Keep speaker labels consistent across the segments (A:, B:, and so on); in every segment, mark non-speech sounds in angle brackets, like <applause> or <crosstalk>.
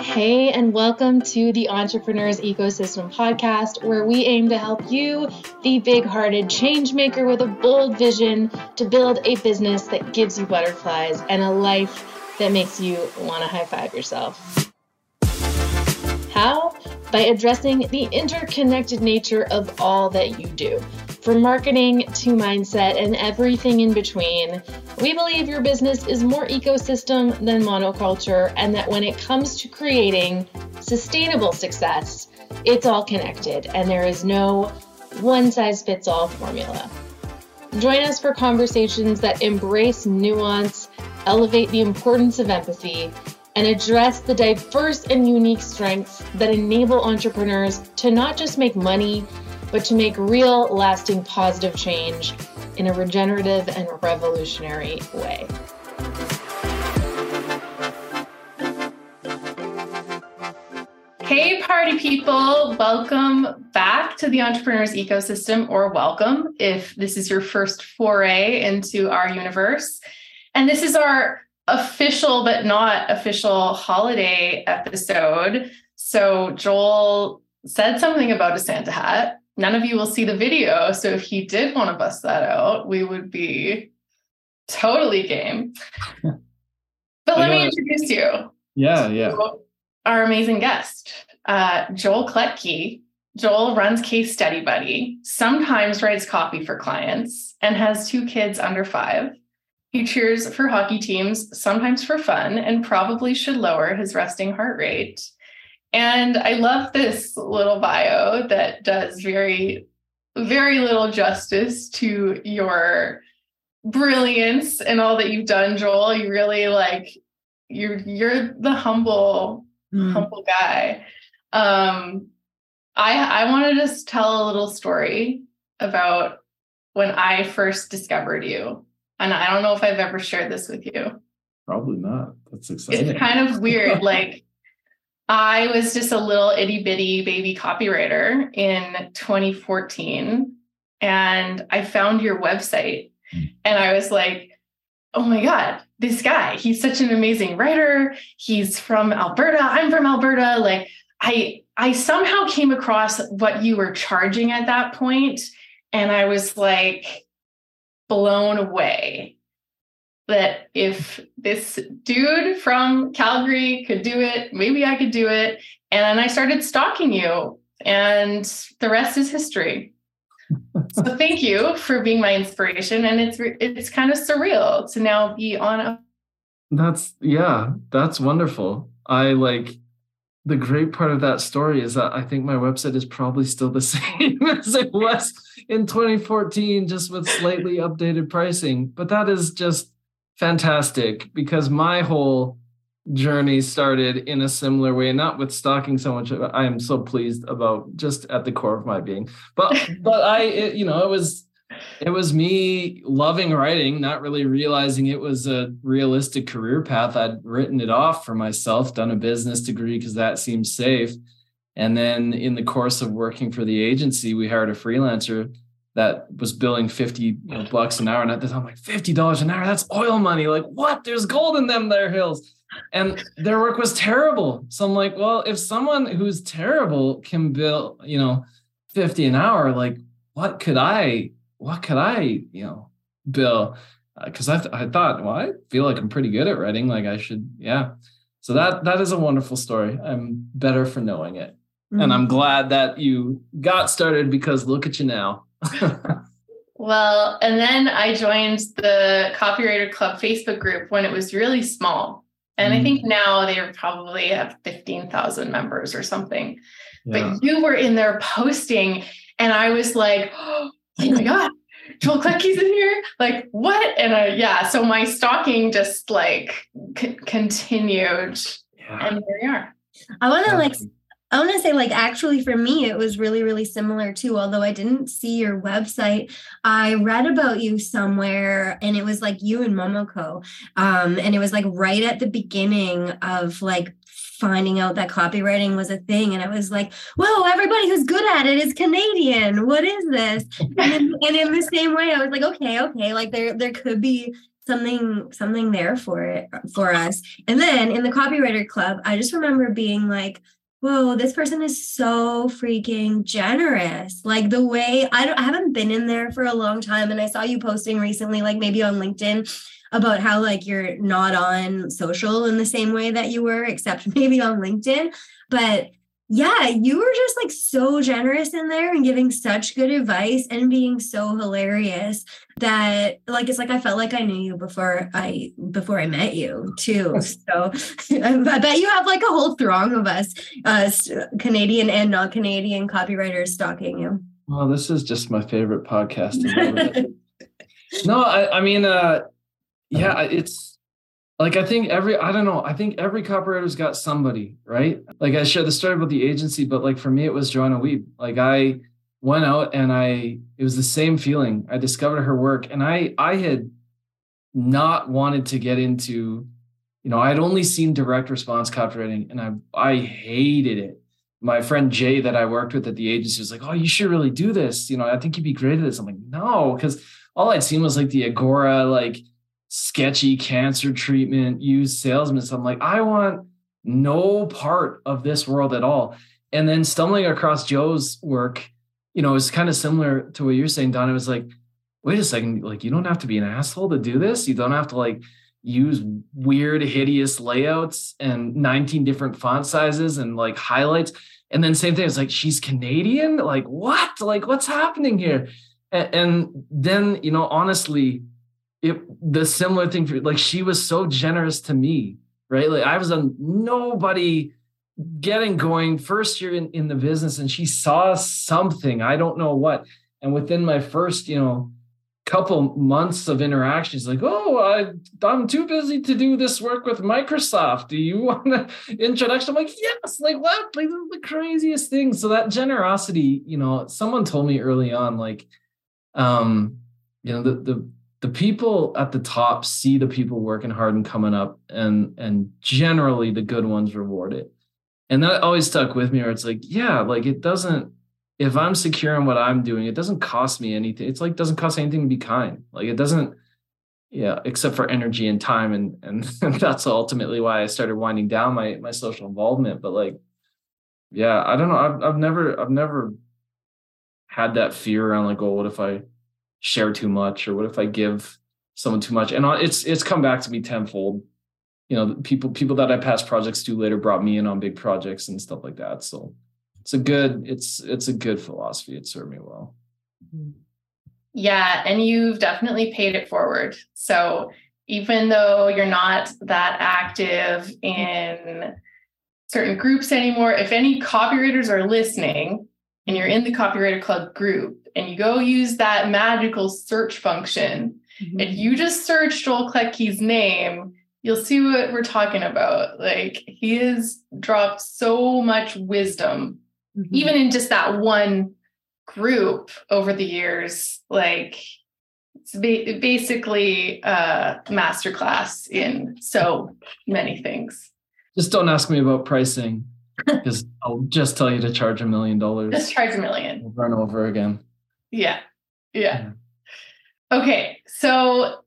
A: Hey, and welcome to the Entrepreneurs Ecosystem podcast, where we aim to help you, the big hearted change maker with a bold vision, to build a business that gives you butterflies and a life that makes you want to high five yourself. How? By addressing the interconnected nature of all that you do from marketing to mindset and everything in between, we believe your business is more ecosystem than monoculture, and that when it comes to creating sustainable success, it's all connected and there is no one size fits all formula. Join us for conversations that embrace nuance, elevate the importance of empathy, and address the diverse and unique strengths that enable entrepreneurs to not just make money but to make real, lasting, positive change in a regenerative and revolutionary way. Hey, party people, welcome back to the Entrepreneurs Ecosystem, or welcome if this is your first foray into our universe. And this is our official but not official holiday episode. So, Joel said something about a Santa hat none of you will see the video. So if he did want to bust that out, we would be totally game. <laughs> But let me introduce you.
B: Yeah, yeah.
A: Our amazing guest, uh, Joel Klettke. Joel runs Case Study Buddy, sometimes writes copy for clients, and has two kids under five. He cheers for hockey teams, sometimes for fun, and probably should lower his resting heart rate. And I love this little bio that does very, very little justice to your brilliance and all that you've done, Joel. You really like you're you're the humble, mm. humble guy. Um I I want to just tell a little story about when I first discovered you. And I don't know if I've ever shared this with you.
B: Probably not. That's exciting.
A: It's kind of weird. <laughs> like I was just a little itty bitty baby copywriter in 2014. And I found your website hmm. and I was like, oh my God, this guy, he's such an amazing writer. He's from Alberta. I'm from Alberta. Like, I, I somehow came across what you were charging at that point, and I was like blown away that if this dude from Calgary could do it, maybe I could do it. And I started stalking you, and the rest is history. so thank you for being my inspiration, and it's it's kind of surreal to now be on a.
B: That's yeah, that's wonderful. I like the great part of that story is that I think my website is probably still the <laughs> same as it was in 2014, just with slightly updated pricing. But that is just fantastic because my whole journey started in a similar way not with stalking so much i am so pleased about just at the core of my being. But <laughs> but i it, you know it was it was me loving writing not really realizing it was a realistic career path. I'd written it off for myself done a business degree because that seemed safe. And then in the course of working for the agency we hired a freelancer that was billing 50 you know, bucks an hour. And at the time, I'm like, $50 an hour, that's oil money. Like, what? There's gold in them there hills. And their work was terrible. So I'm like, well, if someone who's terrible can bill, you know, 50 an hour, like what could I, what could I, you know, bill? Because uh, I, th- I thought, well, I feel like I'm pretty good at writing. Like I should, yeah. So that that is a wonderful story. I'm better for knowing it. Mm-hmm. And I'm glad that you got started because look at you now.
A: Well, and then I joined the Copywriter Club Facebook group when it was really small. And mm. I think now they probably have 15,000 members or something. Yeah. But you were in there posting, and I was like, <gasps> oh my God, Joel Klettke's in here. Like, what? And uh, yeah, so my stalking just like c- continued. Yeah. And here we are.
C: I want to like I want to say, like, actually, for me, it was really, really similar too. Although I didn't see your website, I read about you somewhere, and it was like you and Momoko, um, and it was like right at the beginning of like finding out that copywriting was a thing, and I was like, "Whoa! Everybody who's good at it is Canadian. What is this?" and, and in the same way, I was like, "Okay, okay, like there, there could be." something something there for it for us. And then in the copywriter club, I just remember being like, whoa, this person is so freaking generous. Like the way I don't I haven't been in there for a long time. And I saw you posting recently, like maybe on LinkedIn, about how like you're not on social in the same way that you were, except <laughs> maybe on LinkedIn. But yeah, you were just like so generous in there and giving such good advice and being so hilarious that like it's like I felt like I knew you before I before I met you too. So <laughs> I bet you have like a whole throng of us, uh, Canadian and non-Canadian copywriters stalking you.
B: Well, this is just my favorite podcast. <laughs> no, I, I mean, uh, yeah, it's like I think every I don't know I think every copywriter's got somebody right? Like I shared the story about the agency but like for me it was Joanna Wiebe like I went out and I it was the same feeling. I discovered her work and I I had not wanted to get into you know I'd only seen direct response copywriting and I I hated it. My friend Jay that I worked with at the agency was like oh you should really do this. You know I think you'd be great at this. I'm like no because all I'd seen was like the Agora like sketchy cancer treatment, used salesmen. So I'm like, I want no part of this world at all. And then stumbling across Joe's work, you know, is kind of similar to what you're saying, Dawn. It was like, wait a second, like you don't have to be an asshole to do this. You don't have to like use weird, hideous layouts and 19 different font sizes and like highlights. And then same thing, it's like she's Canadian. Like, what? Like, what's happening here? And, and then, you know, honestly, it the similar thing for like she was so generous to me, right? Like I was a nobody getting going first year in, in the business and she saw something, I don't know what. And within my first, you know, couple months of interactions, like, oh, I, I'm too busy to do this work with Microsoft. Do you <laughs> want an introduction? I'm like, yes, like what? Like the craziest thing. So that generosity, you know, someone told me early on, like, um, you know, the the the people at the top see the people working hard and coming up and and generally the good ones reward it. And that always stuck with me where it's like yeah like it doesn't if i'm secure in what i'm doing it doesn't cost me anything. It's like doesn't cost anything to be kind. Like it doesn't yeah except for energy and time and and, <laughs> that's ultimately why i started winding down my my social involvement. But like yeah i don't know. I've, I've never i've never had that fear around like oh what if i share too much or what if i give someone too much? And it's it's come back to me tenfold. You know people people that i passed projects to later brought me in on big projects and stuff like that. So it's a good it's it's a good philosophy. It served me well. Mm-hmm.
A: Yeah and you've definitely paid it forward. So even though you're not that active in certain groups anymore if any copywriters are listening and you're in the copywriter club group and you go use that magical search function mm-hmm. and you just search Joel Klettke's name, you'll see what we're talking about. Like he has dropped so much wisdom, mm-hmm. even in just that one group over the years. Like it's ba- basically a masterclass in so many things.
B: Just don't ask me about pricing <laughs> because I'll oh, just tell you to charge a million dollars.
A: Just charge a million.
B: Over and over again.
A: Yeah. Yeah. Okay. So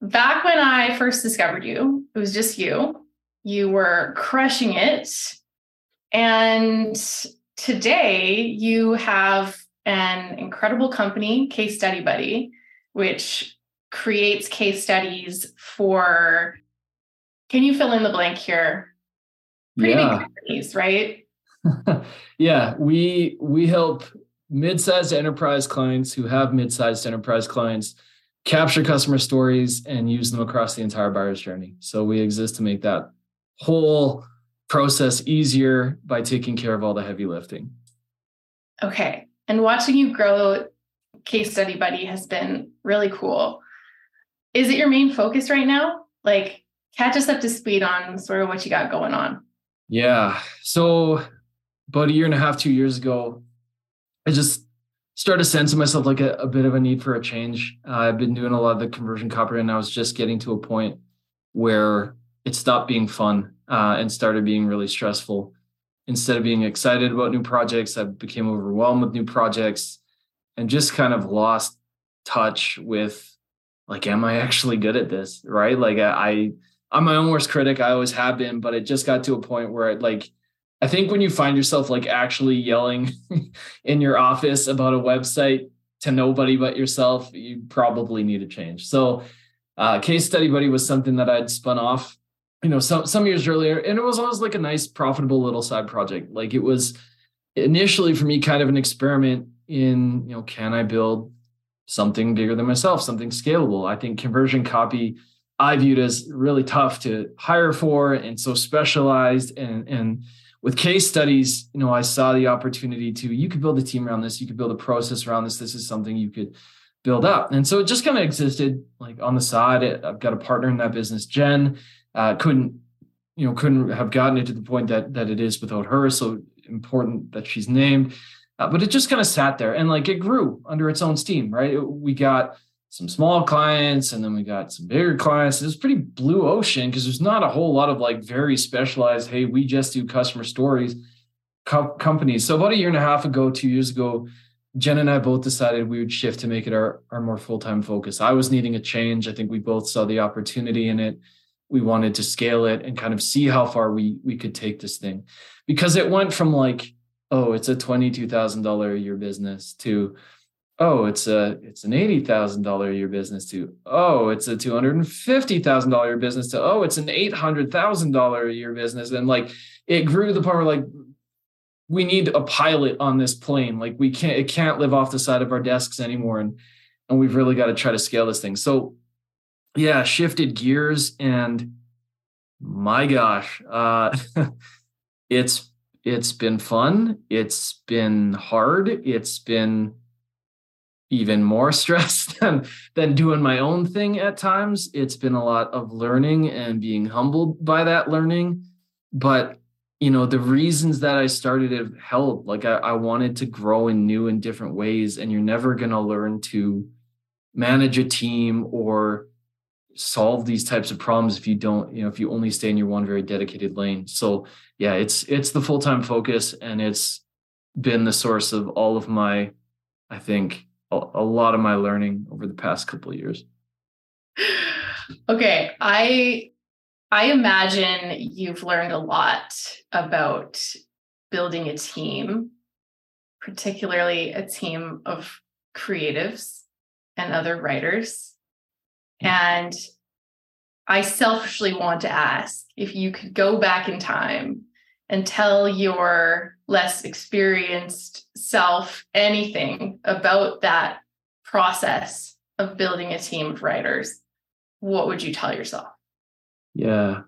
A: back when I first discovered you, it was just you. You were crushing it. And today you have an incredible company, Case Study Buddy, which creates case studies for can you fill in the blank here? Pretty yeah. big companies, right? <laughs>
B: yeah, we we help mid-sized enterprise clients who have mid-sized enterprise clients capture customer stories and use them across the entire buyer's journey. So we exist to make that whole process easier by taking care of all the heavy lifting.
A: Okay. And watching you grow case study buddy has been really cool. Is it your main focus right now? Like catch us up to speed on sort of what you got going on.
B: Yeah. So about a year and a half, two years ago, I just started sensing myself like a, a bit of a need for a change. Uh, I've been doing a lot of the conversion copy, and I was just getting to a point where it stopped being fun uh, and started being really stressful. Instead of being excited about new projects, I became overwhelmed with new projects and just kind of lost touch with like, am I actually good at this? Right. Like I, I'm my own worst critic. I always have been, but it just got to a point where it like, I think when you find yourself like actually yelling <laughs> in your office about a website to nobody but yourself, you probably need a change. So, uh, case study buddy was something that I'd spun off, you know, some some years earlier, and it was always like a nice, profitable little side project. Like it was initially for me kind of an experiment in, you know, can I build something bigger than myself, something scalable? I think conversion copy I viewed as really tough to hire for and so specialized and and with case studies, you know, I saw the opportunity to you could build a team around this, you could build a process around this. This is something you could build up. And so it just kind of existed like on the side. I've got a partner in that business, Jen. Uh, couldn't, you know, couldn't have gotten it to the point that that it is without her. So important that she's named. Uh, but it just kind of sat there and like it grew under its own steam, right? It, we got some small clients and then we got some bigger clients. It was pretty blue ocean because there's not a whole lot of like very specialized, hey, we just do customer stories co- companies. So about a year and a half ago, two years ago, Jen and I both decided we would shift to make it our, our more full-time focus. I was needing a change. I think we both saw the opportunity in it. We wanted to scale it and kind of see how far we we could take this thing. Because it went from like, oh, it's a $22,000 a year business to oh, it's a it's an eighty thousand dollar a year business to oh, it's a two hundred and fifty thousand dollar a year business to oh, it's an eight hundred thousand dollar a year business, and like it grew to the point where like we need a pilot on this plane, like we can't it can't live off the side of our desks anymore, and and we've really got to try to scale this thing. So yeah, shifted gears and my gosh, uh, <laughs> it's it's been fun. It's been hard. It's been even more <laughs> stressed than than doing my own thing at times. It's been a lot of learning and being humbled by that learning. But you know the reasons that i started have helped like I, I wanted to grow in new and different ways and you're never going to learn to manage a team or solve these types of problems if you don't you know if you only stay in your one very dedicated lane. So yeah it's it's the full-time focus and it's been the source of all of my i think a, a lot of my learning over the past couple years. <sighs>
A: Okay, I I imagine you've learned a lot about building a team, particularly a team of creatives and other writers. Hmm. And I selfishly want to ask if you could go back in time and tell your less experienced self anything about that process of building a team of writers, what would you tell yourself?
B: Yeah.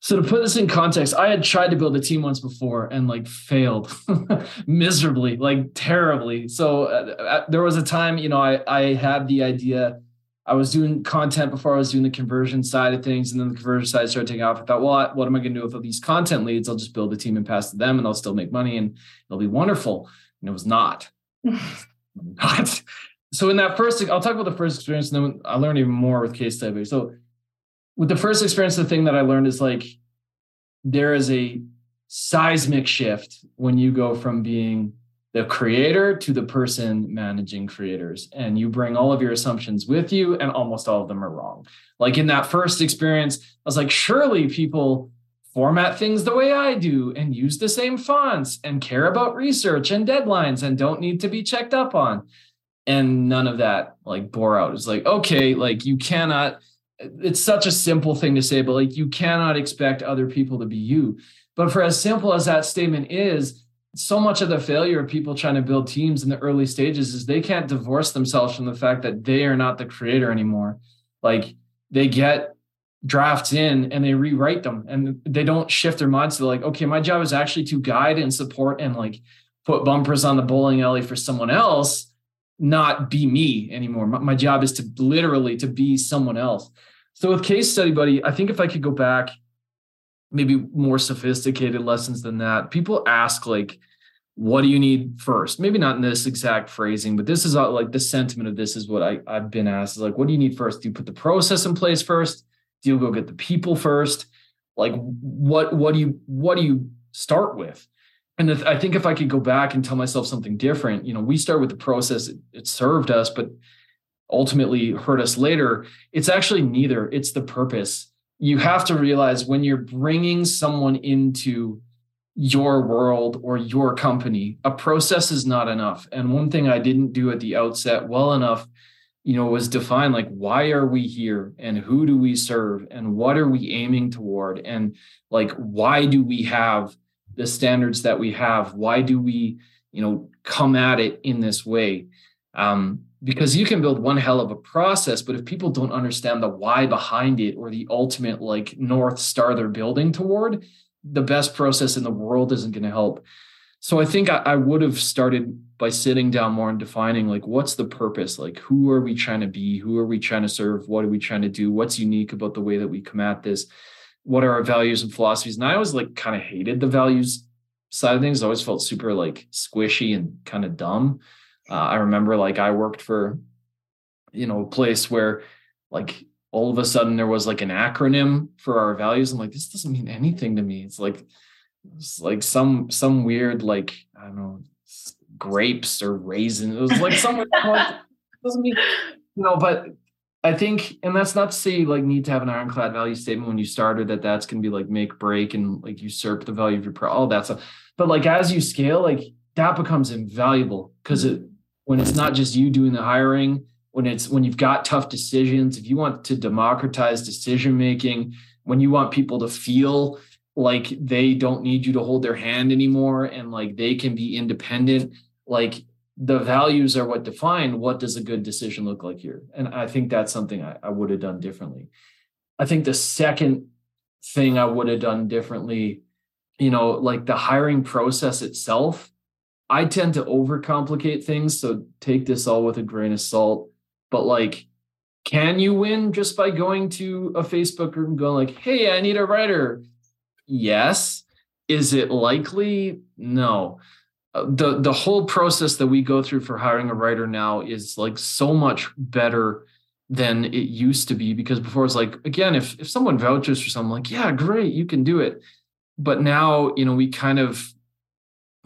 B: So to put this in context, I had tried to build a team once before and like failed <laughs> miserably, like terribly. So uh, uh, there was a time, you know, I I had the idea I was doing content before I was doing the conversion side of things, and then the conversion side started taking off. I thought, well, what am I going to do with all these content leads? I'll just build a team and pass to them, and I'll still make money, and it'll be wonderful. And it was not. <laughs> not. So in that first, I'll talk about the first experience, and then I learned even more with case study. So with the first experience, the thing that I learned is like there is a seismic shift when you go from being the creator to the person managing creators. And you bring all of your assumptions with you, and almost all of them are wrong. Like in that first experience, I was like, surely people format things the way I do and use the same fonts and care about research and deadlines and don't need to be checked up on. And none of that like bore out. It's like, okay, like you cannot, it's such a simple thing to say, but like you cannot expect other people to be you. But for as simple as that statement is, so much of the failure of people trying to build teams in the early stages is they can't divorce themselves from the fact that they are not the creator anymore. Like they get drafts in and they rewrite them and they don't shift their minds to like, okay, my job is actually to guide and support and like put bumpers on the bowling alley for someone else, not be me anymore. My, my job is to literally to be someone else. So with case study buddy, I think if I could go back maybe more sophisticated lessons than that. People ask like, what do you need first? Maybe not in this exact phrasing, but this is uh, like the sentiment of this is what I, I've been asked is like, what do you need first? Do you put the process in place first? Do you go get the people first? Like what what do you what do you start with? And if, I think if I could go back and tell myself something different, you know, we start with the process, it, it served us, but ultimately hurt us later. It's actually neither. It's the purpose. You have to realize when you're bringing someone into your world or your company, a process is not enough. And one thing I didn't do at the outset well enough, you know, was define like why are we here and who do we serve and what are we aiming toward and like why do we have the standards that we have? Why do we, you know, come at it in this way? Um, because you can build one hell of a process, but if people don't understand the why behind it or the ultimate like north star they're building toward, the best process in the world isn't going to help. So I think I, I, would have started by sitting down more and defining like what's the purpose? Like who are we trying to be? Who are we trying to serve? What are we trying to do? What's unique about the way that we come at this? What are our values and philosophies? And I always like kind of hated the values side of things. I always felt super like squishy and kind of dumb. Uh, I remember like I worked for, you know, a place where like all of a sudden there was like an acronym for our values. I'm like, this doesn't mean anything to me. It's like it's like some some weird like I don't know grapes or raisins. It was like some <laughs> doesn't mean you know, but I think, and that's not to say you like need to have an ironclad value statement when you started that that's going to be like make break and like usurp the value of your pro, all that stuff. But like as you scale, like that becomes invaluable because it when it's not just you doing the hiring, when it's when you've got tough decisions if you want to democratize decision making when you want people to feel like they don't need you to hold their hand anymore and like they can be independent like the values are what define what does a good decision look like here. And i think that's something i, I would have done differently. I think the second thing i would have done differently you know like the hiring process itself i tend to overcomplicate things so take this all with a grain of salt. But like can you win just by going to a facebook group and going like hey i need a writer. Yes. Is it likely? No. Uh, the the whole process that we go through for hiring a writer now is like so much better than it used to be because before it's like again if if someone vouches for something like yeah great you can do it. But now you know we kind of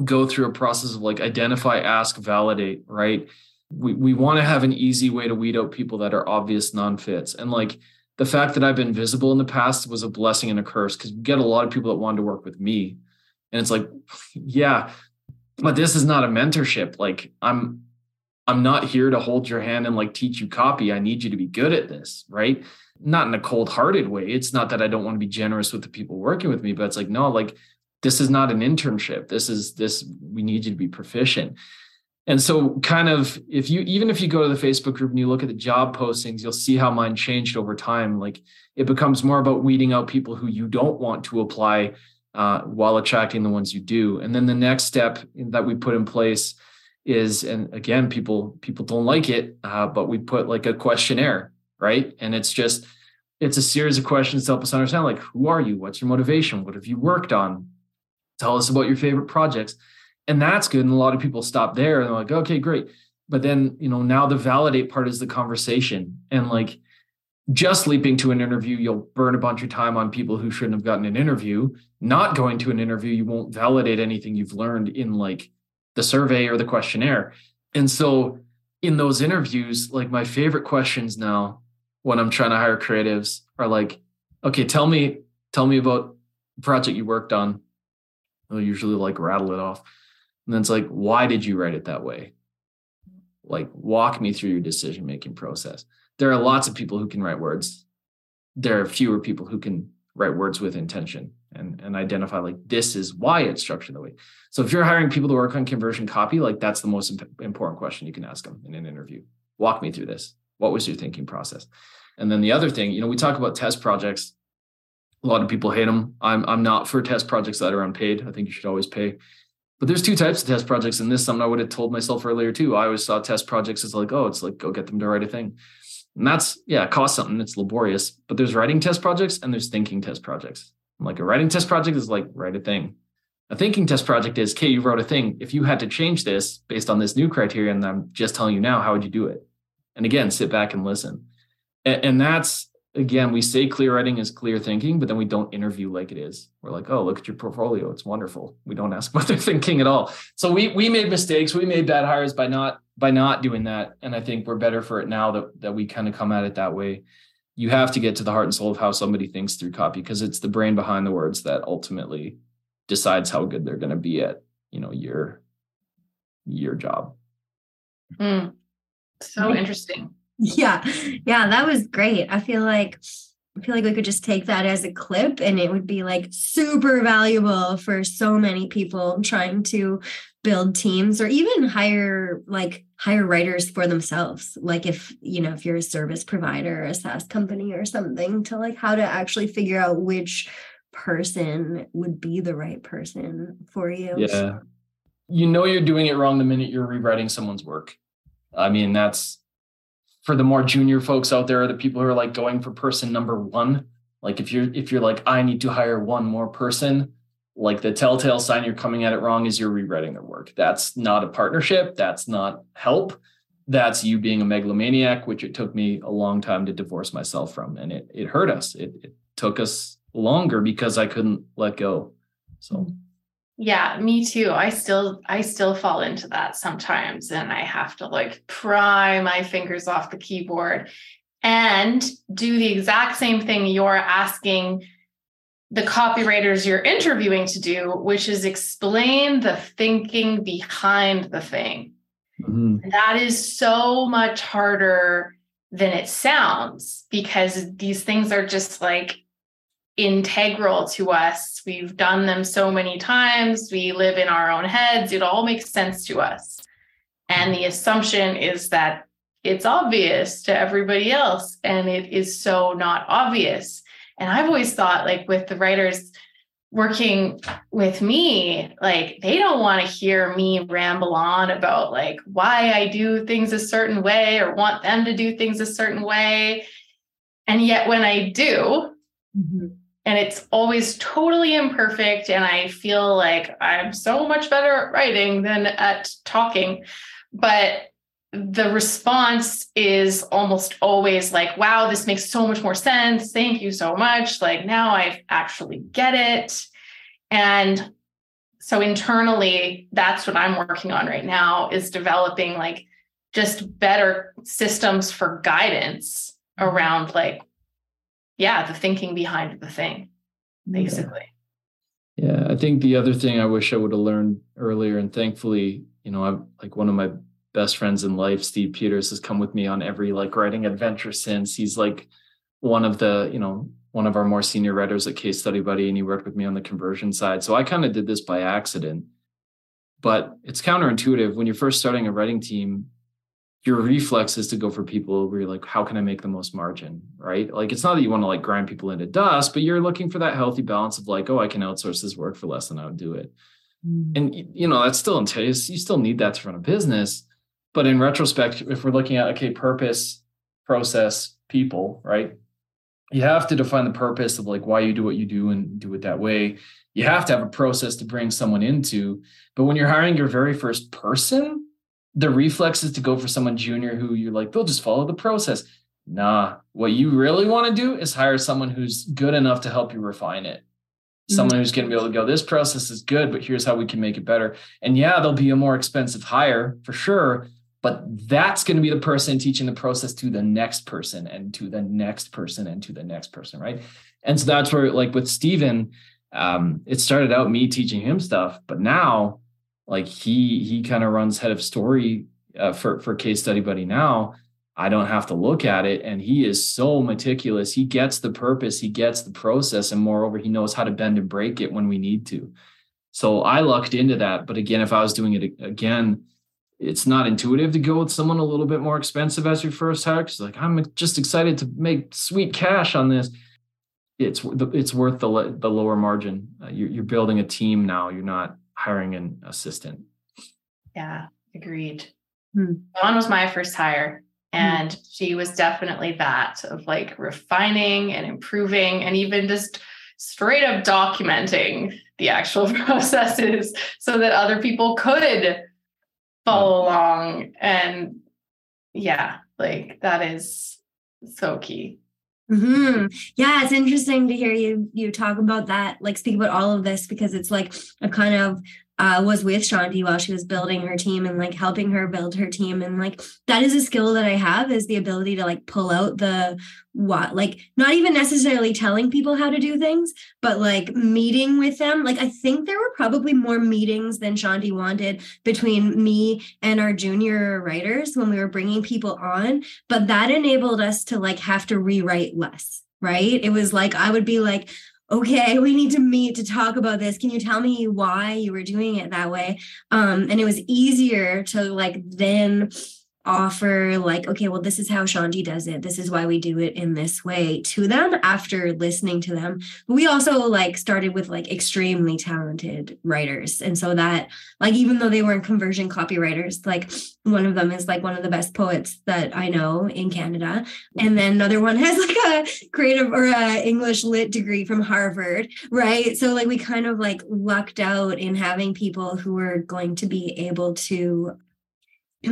B: go through a process of like identify ask validate right? We, we want to have an easy way to weed out people that are obvious non-fits. And like the fact that i've been visible in the past was a blessing and a curse because we get a lot of people that wanted to work with me. And it's like <laughs> yeah but this is not a mentorship. Like i'm i'm not here to hold your hand and like teach you copy. I need you to be good at this right? Not in a cold-hearted way. It's not that i don't want to be generous with the people working with me but it's like no like this is not an internship this is this we need you to be proficient and so, kind of, if you even if you go to the Facebook group and you look at the job postings, you'll see how mine changed over time. Like it becomes more about weeding out people who you don't want to apply uh, while attracting the ones you do. And then the next step that we put in place is, and again, people people don't like it, uh, but we put like a questionnaire, right? And it's just it's a series of questions to help us understand, like who are you? What's your motivation? What have you worked on? Tell us about your favorite projects. And that's good and a lot of people stop there and they're like okay great. But then you know now the validate part is the conversation and like just leaping to an interview you'll burn a bunch of time on people who shouldn't have gotten an interview. Not going to an interview you won't validate anything you've learned in like the survey or the questionnaire. And so in those interviews like my favorite questions now when i'm trying to hire creatives are like okay tell me tell me about the project you worked on i'll usually like rattle it off and then it's like, why did you write it that way? Like, walk me through your decision making process. There are lots of people who can write words. There are fewer people who can write words with intention and, and identify like this is why it's structured that way. So if you're hiring people to work on conversion copy, like that's the most imp- important question you can ask them in an interview. Walk me through this. What was your thinking process? And then the other thing, you know, we talk about test projects. A lot of people hate them. I'm I'm not for test projects that are unpaid. I think you should always pay. But there's two types of test projects, and this something I would have told myself earlier too. I always saw test projects as like, oh, it's like go get them to write a thing. And that's yeah, it costs something, it's laborious. But there's writing test projects and there's thinking test projects. Like a writing test project is like write a thing. A thinking test project is, okay, you wrote a thing. If you had to change this based on this new criteria, and I'm just telling you now, how would you do it? And again, sit back and listen. And, and that's again, we say clear writing is clear thinking, but then we don't interview like it is. We're like, oh, look at your portfolio. It's wonderful. We don't ask <laughs> what they're thinking at all. So we we made mistakes. We made bad hires by not by not doing that, and I think we're better for it now that that we kind of come at it that way. You have to get to the heart and soul of how somebody thinks through copy because it's the brain behind the words that ultimately decides how good they're going to be at you know your your job.
A: Mm. So interesting.
C: Yeah. Yeah, that was great. I feel like I feel like we could just take that as a clip and it would be like super valuable for so many people trying to build teams or even hire like hire writers for themselves. Like if, you know, if you're a service provider or a SaaS company or something to like how to actually figure out which person would be the right person for you.
B: Yeah. You know you're doing it wrong the minute you're rewriting someone's work. I mean, that's for the more junior folks out there, the people who are like going for person number one. Like if you're if you're like, I need to hire one more person, like the telltale sign you're coming at it wrong is you're rewriting their work. That's not a partnership. That's not help. That's you being a megalomaniac, which it took me a long time to divorce myself from. And it it hurt us. It, it took us longer because I couldn't let go. So
A: yeah, me too. I still I still fall into that sometimes and I have to like pry my fingers off the keyboard and do the exact same thing you're asking the copywriters you're interviewing to do, which is explain the thinking behind the thing. Mm-hmm. That is so much harder than it sounds because these things are just like integral to us. We've done them so many times. We live in our own heads. It all makes sense to us. And the assumption is that it's obvious to everybody else, and it is so not obvious. And I've always thought, like, with the writers working with me, like, they don't want to hear me ramble on about, like, why I do things a certain way or want them to do things a certain way. And yet, when I do, mm-hmm and it's always totally imperfect and i feel like i'm so much better at writing than at talking. But the response is almost always like wow this makes so much more sense. Thank you so much. Like now i actually get it. And so internally that's what i'm working on right now is developing like just better systems for guidance mm-hmm. around like yeah, the thinking behind the thing, basically.
B: Yeah. yeah. I think the other thing I wish I would have learned earlier, and thankfully, you know, I'm like one of my best friends in life, Steve Peters, has come with me on every like writing adventure since. He's like one of the, you know, one of our more senior writers at Case Study Buddy, and he worked with me on the conversion side. So I kind of did this by accident. But it's counterintuitive when you're first starting a writing team your reflex is to go for people where you're like, how can I make the most margin? Right. Like it's not that you want to like grind people into dust, but you're looking for that healthy balance of like, oh, I can outsource this work for less than I would do it. Mm. And you know, that's still entails you still need that to run a business. But in retrospect, if we're looking at okay, purpose, process, people, right? You have to define the purpose of like why you do what you do and do it that way. You have to have a process to bring someone into. But when you're hiring your very first person, the reflex is to go for someone junior who you're like, they'll just follow the process. Nah, what you really want to do is hire someone who's good enough to help you refine it. Someone mm-hmm. who's going to be able to go, this process is good, but here's how we can make it better. And yeah, there'll be a more expensive hire for sure, but that's going to be the person teaching the process to the next person and to the next person and to the next person, right? And so that's where, like with Steven, um, it started out me teaching him stuff, but now like he he kind of runs head of story uh, for for case study buddy now. I don't have to look at it and he is so meticulous. He gets the purpose he gets the process and moreover he knows how to bend and break it when we need to. So i lucked into that but again if i was doing it again it's not intuitive to go with someone a little bit more expensive as your first hire because like i'm just excited to make sweet cash on this. It's it's worth the the lower margin. Uh, you're, you're building a team now. You're not hiring an assistant.
A: Yeah, agreed. Hmm. Dawn was my first hire. Hmm. And hmm. she was definitely that of like refining and improving and even just straight up documenting the actual <laughs> processes so that other people could follow along. And yeah, like that is so key.
C: Mm-hmm. Yeah, it's interesting to hear you you talk about that, like speak about all of this because it's like a kind of uh, was with Chanti while she was building her team and like helping her build her team. And like that is a skill that I have is the ability to like pull out the what, like not even necessarily telling people how to do things, but like meeting with them. Like I think there were probably more meetings than Chanti wanted between me and our junior writers when we were bringing people on, but that enabled us to like have to rewrite less right? It was like I would be like, okay, we need to meet to talk about this. Can you tell me why you were doing it that way? Um, and it was easier to like then offer like okay well this is how Chanti does it. This is why we do it in this way to them after listening to them. But we also like started with like extremely talented writers. And so that like even though they weren't conversion copywriters like one of them is like one of the best poets that i know in canada. And then another one has like a creative or a english lit degree from harvard right? So like we kind of like lucked out in having people who were going to be able to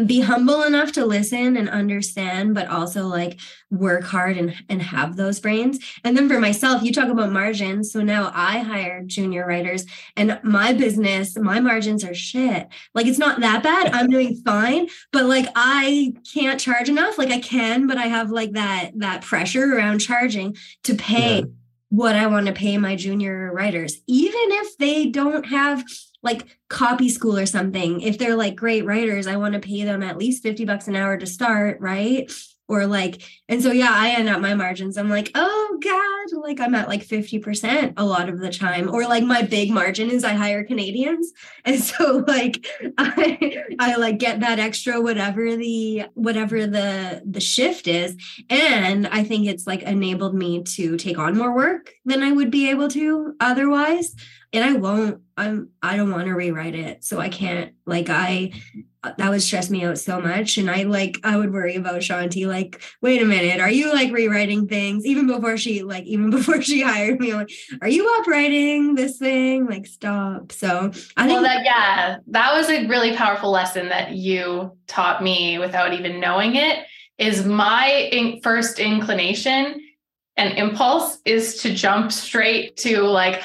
C: be humble enough to listen and understand but also like work hard and and have those brains. And then for myself you talk about margins. So now i hire junior writers and my business my margins are shit. Like it's not that bad. I'm doing fine but like i can't charge enough. Like i can but i have like that that pressure around charging to pay yeah. what i want to pay my junior writers even if they don't have like copy school or something. If they're like great writers i want to pay them at least 50 bucks an hour to start right? Or like and so yeah i end up my margins i'm like oh god like i'm at like 50% a lot of the time. Or like my big margin is i hire canadians <laughs> and so like <laughs> i i like get that extra whatever the whatever the the shift is. And i think it's like enabled me to take on more work than i would be able to otherwise and I won't. I'm. I don't want to rewrite it, so I can't. Like I, uh, that would stress me out so much, and I like. I would worry about Chanti. Like, wait a minute, are you like rewriting things even before she like even <laughs> before she hired me? I'm like, are you upwriting this thing? Like, stop. So
A: I think. Well, that yeah, that was a really powerful lesson that you taught me without even knowing it. Is my in- first inclination and impulse is to jump straight to like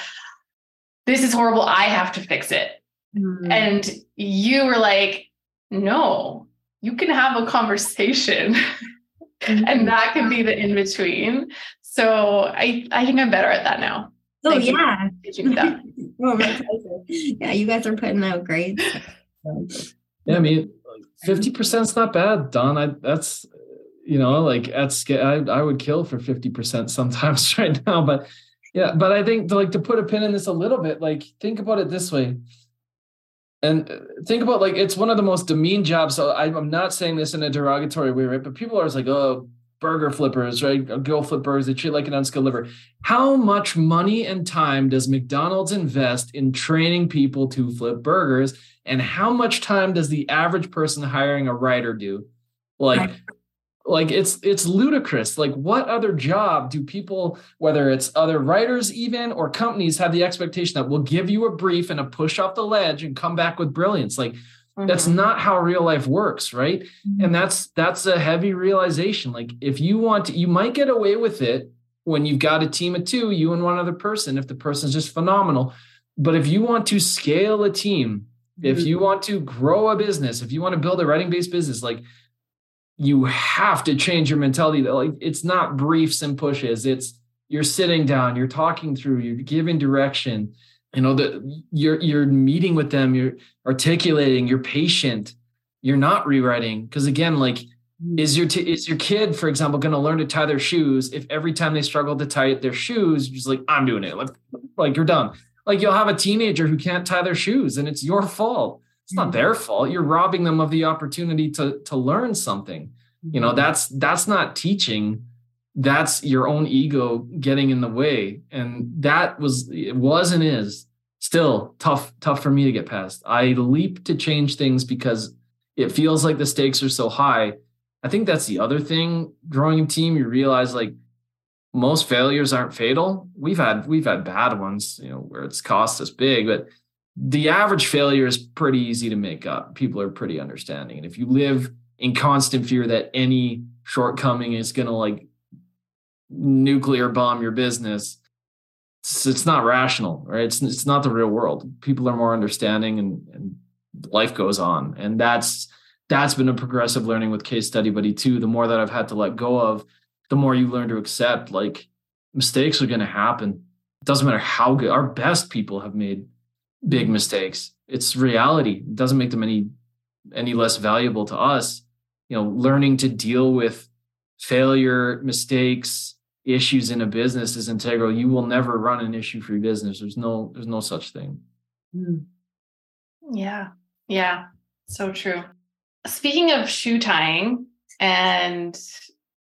A: this is horrible. I have to fix it. Mm-hmm. And you were like, no, you can have a conversation. Mm-hmm. <laughs> and that can be the in between. So I, I think I'm better at that now.
C: Oh, Thank yeah. <laughs> oh, my pleasure. Yeah, you guys are putting out great.
B: yeah, I mean, 50% is not bad, Dawn. I, that's, you know, like at scale, I, I would kill for 50% sometimes <laughs> right now, but yeah, but I think to like to put a pin in this a little bit, like think about it this way. And uh, think about like it's one of the most demeaned jobs. So I'm not saying this in a derogatory way, right? But people are like, oh, burger flippers, right? Go flip burgers, they treat like an unskilled labor. How much money and time does McDonald's invest in training people to flip burgers? And how much time does the average person hiring a writer do? Like like it's it's ludicrous like what other job do people whether it's other writers even or companies have the expectation that we'll give you a brief and a push off the ledge and come back with brilliance like mm-hmm. that's not how real life works right mm-hmm. and that's that's a heavy realization like if you want to you might get away with it when you've got a team of two you and one other person if the person's just phenomenal but if you want to scale a team if mm-hmm. you want to grow a business if you want to build a writing based business like you have to change your mentality. That like it's not briefs and pushes. It's you're sitting down you're talking through you're giving direction. You know that you're you're meeting with them you're articulating you're patient. You're not rewriting. Because again like mm. is your t- is your kid for example going to learn to tie their shoes if every time they struggle to tie their shoes you're just like i'm doing it. Like like you're done. Like you'll have a teenager who can't tie their shoes and it's your fault it's not their fault. You're robbing them of the opportunity to to learn something. You know mm-hmm. that's that's not teaching. That's your own ego getting in the way. And that was it was and is still tough tough for me to get past. I leap to change things because it feels like the stakes are so high. I think that's the other thing. Growing a team you realize like most failures aren't fatal. We've had we've had bad ones you know where it's cost us big but the average failure is pretty easy to make up. People are pretty understanding. And if you live in constant fear that any shortcoming is going to like nuclear bomb your business, it's, it's not rational, right? It's it's not the real world. People are more understanding and, and life goes on. And that's that's been a progressive learning with case study buddy too. The more that I've had to let go of, the more you learn to accept like mistakes are going to happen. It doesn't matter how good our best people have made big mistakes. It's reality. It doesn't make them any any less valuable to us. You know, learning to deal with failure, mistakes, issues in a business is integral. You will never run an issue free business. There's no there's no such thing.
A: Hmm. Yeah. Yeah. So true. Speaking of shoe tying and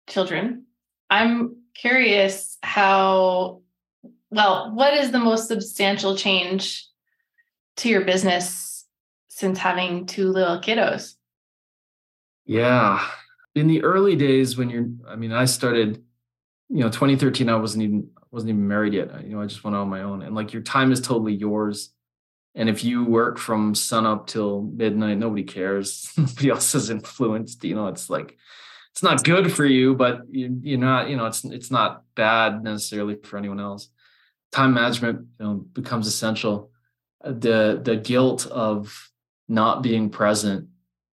A: children, I'm curious how well, what is the most substantial change to your business since having two little kiddos?
B: Yeah. In the early days when you're I mean, I started you know 2013 i wasn't even wasn't even married yet. You know i just went on my own. And like your time is totally yours. And if you work from sun up till midnight nobody cares. <laughs> Nobody else is influenced. You know it's like it's not good for you but you, you're not you know it's it's not bad necessarily for anyone else. Time management you know becomes essential the the guilt of not being present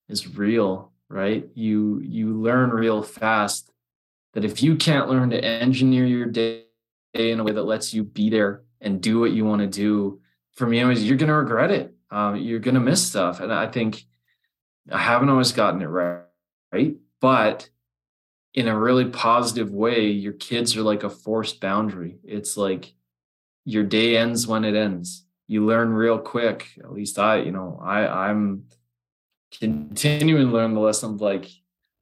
B: is real right you you learn real fast that if you can't learn to engineer your day in a way that lets you be there and do what you want to do, for me, anyways, you're going to regret it. Um, you're going to miss stuff. And I think I haven't always gotten it right, right? But in a really positive way, your kids are like a forced boundary. It's like your day ends when it ends. You learn real quick. At least I, you know, I I'm continuing to learn the lesson of like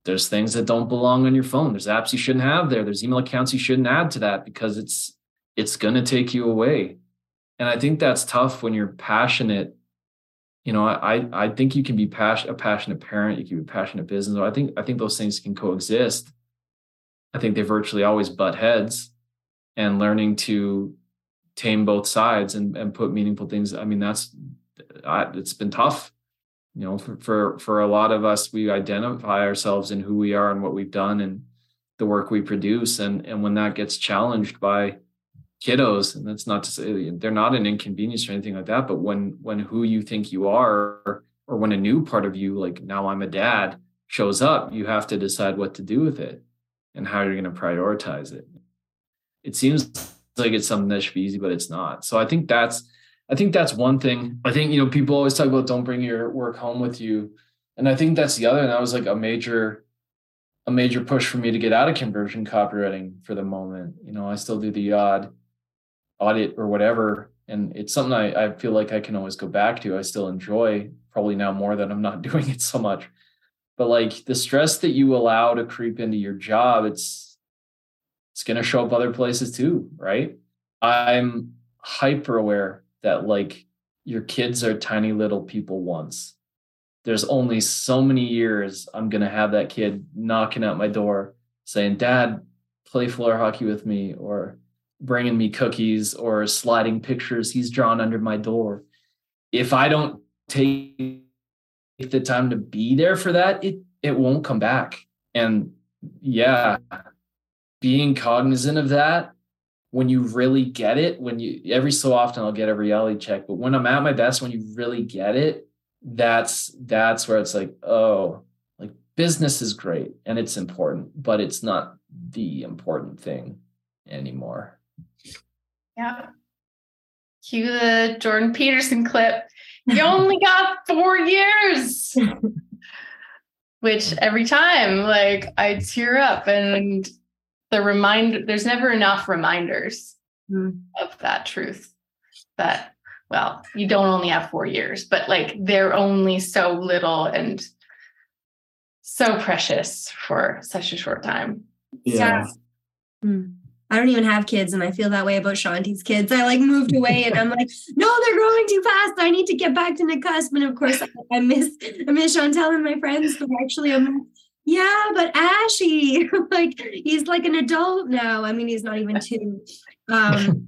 B: there's things that don't belong on your phone. There's apps you shouldn't have there. There's email accounts you shouldn't add to that because it's it's going to take you away. And i think that's tough when you're passionate. You know i i think you can be passion, a passionate parent you can be passionate business i think i think those things can coexist. I think they virtually always butt heads and learning to tame both sides and, and put meaningful things i mean that's I, it's been tough. You know for, for for a lot of us we identify ourselves in who we are and what we've done and the work we produce. And and when that gets challenged by kiddos and that's not to say they're not an inconvenience or anything like that but when when who you think you are or when a new part of you like now i'm a dad shows up you have to decide what to do with it and how you're going to prioritize it. It seems like it's something that should be easy but it's not so i think that's I think that's one thing. I think, you know, people always talk about don't bring your work home with you. And I think that's the other. And that was like a major, a major push for me to get out of conversion copywriting for the moment. You know, I still do the odd audit or whatever. And it's something I, I feel like I can always go back to. I still enjoy probably now more that I'm not <laughs> doing it so much. But like the stress that you allow to creep into your job, it's it's gonna show up other places too, right? I'm hyper aware that like your kids are tiny little people once. There's only so many years I'm going to have that kid knocking at my door saying, Dad, play floor hockey with me, or bringing me cookies, or sliding pictures he's drawn under my door. If I don't take the time to be there for that, it, it won't come back. And yeah, being cognizant of that when you really get it, when you every so often I'll get a reality check, but when I'm at my best, when you really get it, that's that's where it's like, oh, like business is great and it's important, but it's not the important thing anymore.
A: Yeah. Cue the Jordan Peterson clip. You only <laughs> got four years. <laughs> Which every time, like I tear up and the reminder there's never enough reminders mm. of that truth that well you don't only have four years but like they're only so little and so precious for such a short time
B: yeah,
C: Mm. I don't even have kids, and I feel that way about Chanti's kids. I like moved <laughs> away, and I'm like, no, they're growing too fast. I need to get back to Nakusp. And of course, I miss I miss Chantel and my friends. But actually, I'm yeah, but Ashy, <laughs> like he's like an adult now. I mean, he's not even two. <laughs> Um,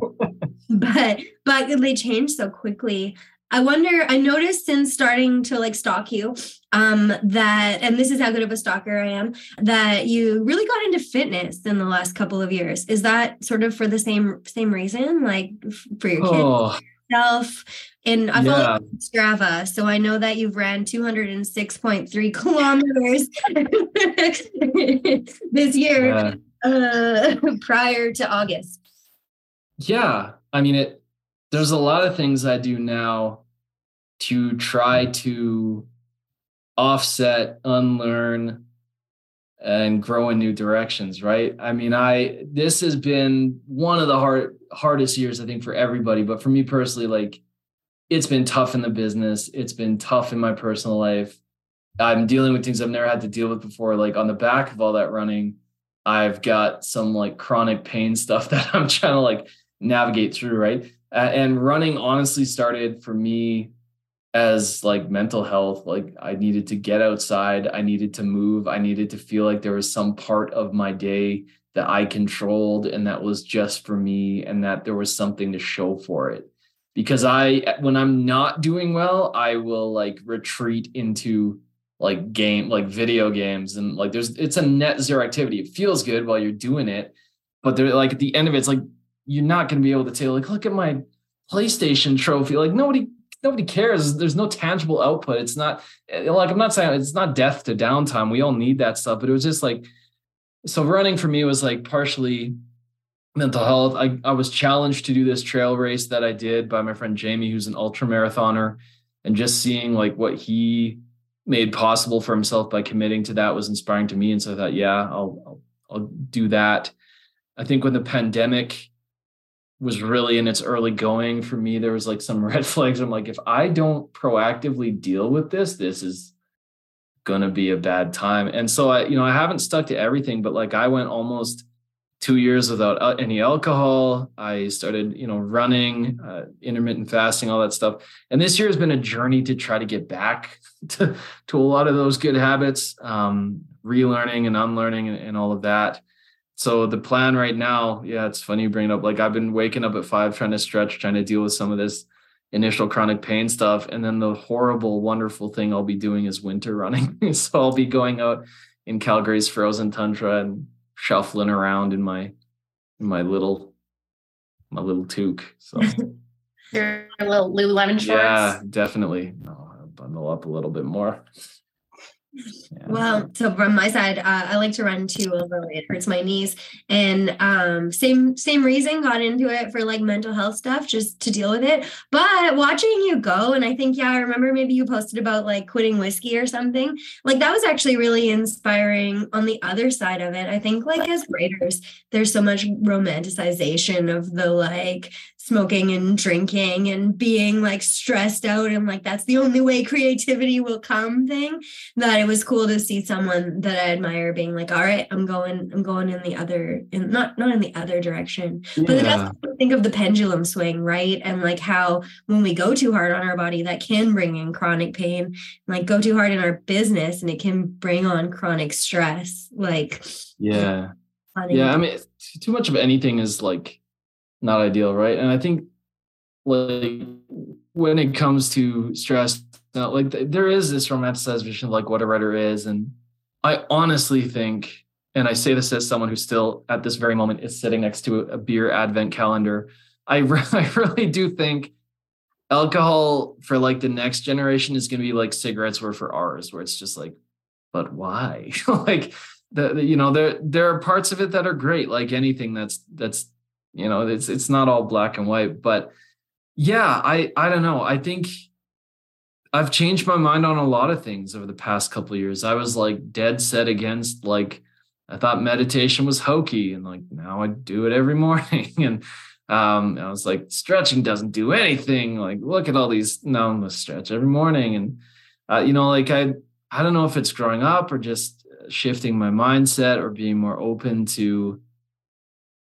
C: but but they change so quickly. I wonder, I noticed since starting to like stalk you, um, that, and this is how good of a stalker I am, that you really got into fitness in the last couple of years. Is that sort of for the same same reason, like for your kids? Oh. Self and I follow yeah. Strava, so I know that you've ran 206.3 <laughs> kilometers <laughs> this year yeah. uh, <laughs> prior to August.
B: Yeah, I mean it. There's a lot of things I do now to try to offset, unlearn, and grow in new directions. Right? I mean, I this has been one of the hard hardest years I think for everybody, but for me personally, like it's been tough in the business. It's been tough in my personal life. I'm dealing with things I've never had to deal with before. Like on the back of all that running, I've got some like chronic pain stuff <laughs> that I'm trying to like navigate through. Right. Uh, and running honestly started for me as like mental health. Like I needed to get outside. I needed to move. I needed to feel like there was some part of my day that I controlled and that was just for me and that there was something to show for it because I when I'm not doing well, I will like retreat into like game like video games and like there's it's a net zero activity. It feels good while you're doing it, but they're like at the end of it, it's like you're not going to be able to say like look at my PlayStation trophy. Like nobody nobody cares. There's no tangible output. It's not like I'm not saying it's not death to downtime. We all need that stuff, but it was just like so running for me was like partially mental health. I, I was challenged to do this trail race that I did by my friend Jamie, who's an ultra marathoner, and just seeing like what he made possible for himself by committing to that was inspiring to me. And so I thought, yeah, I'll, I'll, I'll do that. I think when the pandemic was really in its early going for me, there was like some <laughs> red flags. I'm like, if I don't proactively deal with this, this is gonna be a bad time. And so I, you know, I haven't stuck to everything, but like I went almost two years without uh, any alcohol. I started, you know, running, uh, intermittent fasting, all that stuff. And this year has been a journey to try to get back <laughs> to, to a lot of those good habits, um, relearning and unlearning and, and all of that. So the plan right now, yeah, it's funny you bring it up. Like I've been waking up at five, trying to stretch, trying to deal with some of this initial chronic pain stuff. And then the horrible, wonderful thing I'll be doing is winter running. <laughs> so I'll be going out in Calgary's frozen tundra and shuffling around in my in my little my little toque. So <laughs>
D: your little Lululemon shorts.
B: Yeah, definitely. I'll bundle up a little bit more.
C: Yeah. Well, so from my side, uh, I like to run too, although it hurts my knees. And um, same same reason, got into it for like mental health stuff, just to deal with it. But watching you go, and I think yeah, I remember maybe you posted about like quitting whiskey or something. Like that was actually really inspiring. On the other side of it, I think like as writers, there's so much romanticization of the like smoking and drinking and being like stressed out and like that's the only way creativity will come thing that it was cool to see someone that I admire being like all right I'm going I'm going in the other in not not in the other direction yeah. but think of the pendulum swing right? And like how when we go too hard on our body that can bring in chronic pain like go too hard in our business and it can bring on chronic stress like
B: yeah. yeah I mean too much of anything is like not ideal, right? And I think like when it comes to stress, uh, like there is this romanticized vision of like what a writer is, and I honestly think, and I say this as someone who still at this very moment is sitting next to a beer advent calendar. I <laughs> I really do think alcohol for like the next generation is going to be like cigarettes were for ours, where it's just like, but why? <laughs> like the, the, you know there there are parts of it that are great, like anything that's that's you know it's it's not all black and white but yeah i i don't know. I think i've changed my mind on a lot of things over the past couple years. I was like dead set against like i thought meditation was hokey and like now i do it every <laughs> morning and um i was like stretching doesn't do anything. Like look at all these no i'm gonna stretch every morning and uh, you know like i i don't know if it's growing up or just shifting my mindset or being more open to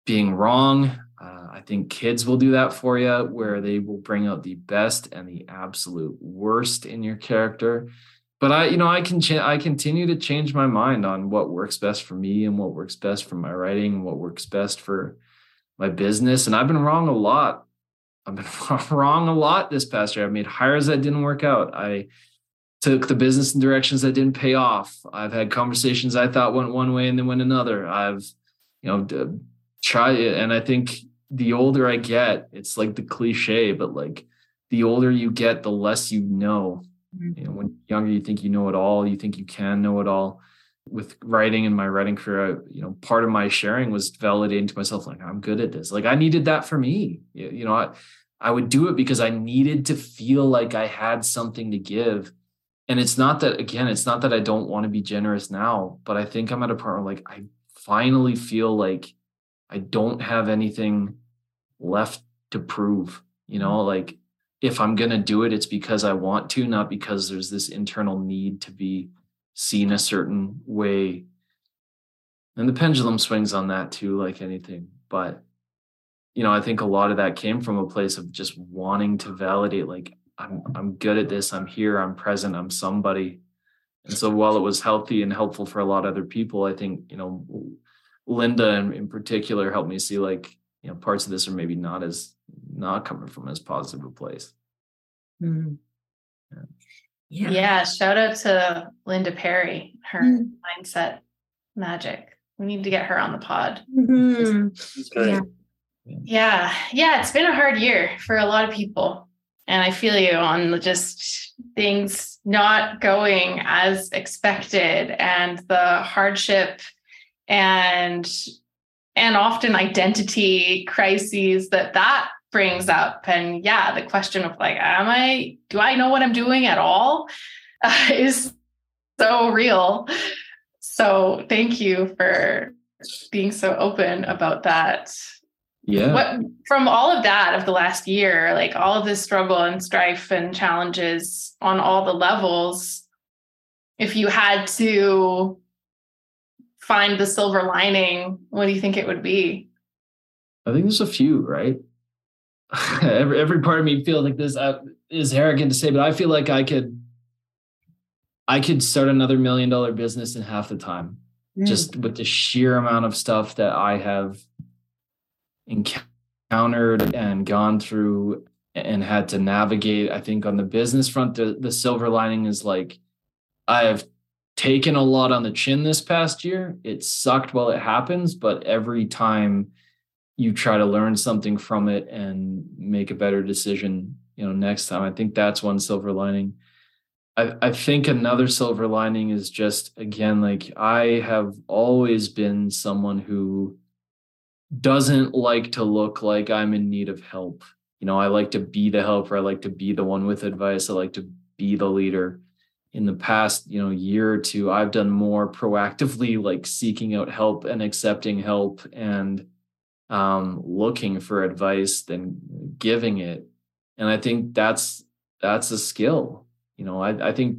B: being wrong. Uh, I think kids will do that for you, where they will bring out the best and the absolute worst in your character. But I, you know, I can ch- I continue to change my mind on what works best for me and what works best for my writing and what works best for my business. And I've been wrong a lot. I've been <laughs> wrong a lot this past year. I've made hires that didn't work out. I took the business in directions that didn't pay off. I've had conversations I thought went one way and then went another. I've, you know, tried it. And I think the older I get, it's like the cliche, but like the older you get, the less you know. Mm-hmm. You know, when younger, you think you know it all. You think you can know it all. With writing and my writing career, you know, part of my sharing was validating to myself, like I'm good at this. Like I needed that for me. You know, I, I would do it because I needed to feel like I had something to give. And it's not that again, it's not that I don't want to be generous now, but I think I'm at a part where like I finally feel like I don't have anything left to prove. You know, mm-hmm. like if I'm going to do it, it's because I want to, not because there's this internal need to be seen a certain way. And the pendulum swings on that too, like anything. But, you know, I think a lot of that came from a place of just wanting to validate, like, I'm, I'm good at this. I'm here. I'm present. I'm somebody. And so while it was healthy and helpful for a lot of other people, I think, you know, Linda in, in particular helped me see like, you know, parts of this are maybe not as not coming from as positive a place.
A: Mm-hmm. Yeah. yeah. yeah. Shout out to Linda Perry, her mm. mindset magic. We need to get her on the pod. Mm-hmm. Yeah. yeah. Yeah. It's been a hard year for a lot of people. And I feel you on just things not going as expected and the hardship and and often identity crises that that brings up. And yeah the question of like am i do i know what i'm doing at all? uh, <laughs> is so real. So thank you for being so open about that.
B: Yeah.
A: What from all of that of the last year like all of this struggle and strife and challenges on all the levels if you had to find the silver lining, what do you think it would be?
B: I think there's a few, right? <laughs> every every part of me feels like this uh, is arrogant to say, but I feel like I could I could start another million dollar business in half the time, mm. just with the sheer amount of stuff that I have encountered and gone through and had to navigate. I think on the business front, the, the silver lining is like I have taken a lot on the chin this past year. It sucked while it happens, but every time you try to learn something from it and make a better decision, you know, next time. I think that's one silver lining. I, I think another silver lining is just again, like I have always been someone who doesn't like to look like I'm in need of help. You know, I like to be the helper. I like to be the one with advice. I like to be the leader in the past you know year or two i've done more proactively like seeking out help and accepting help and um, looking for advice than giving it. And i think that's that's a skill you know I, I think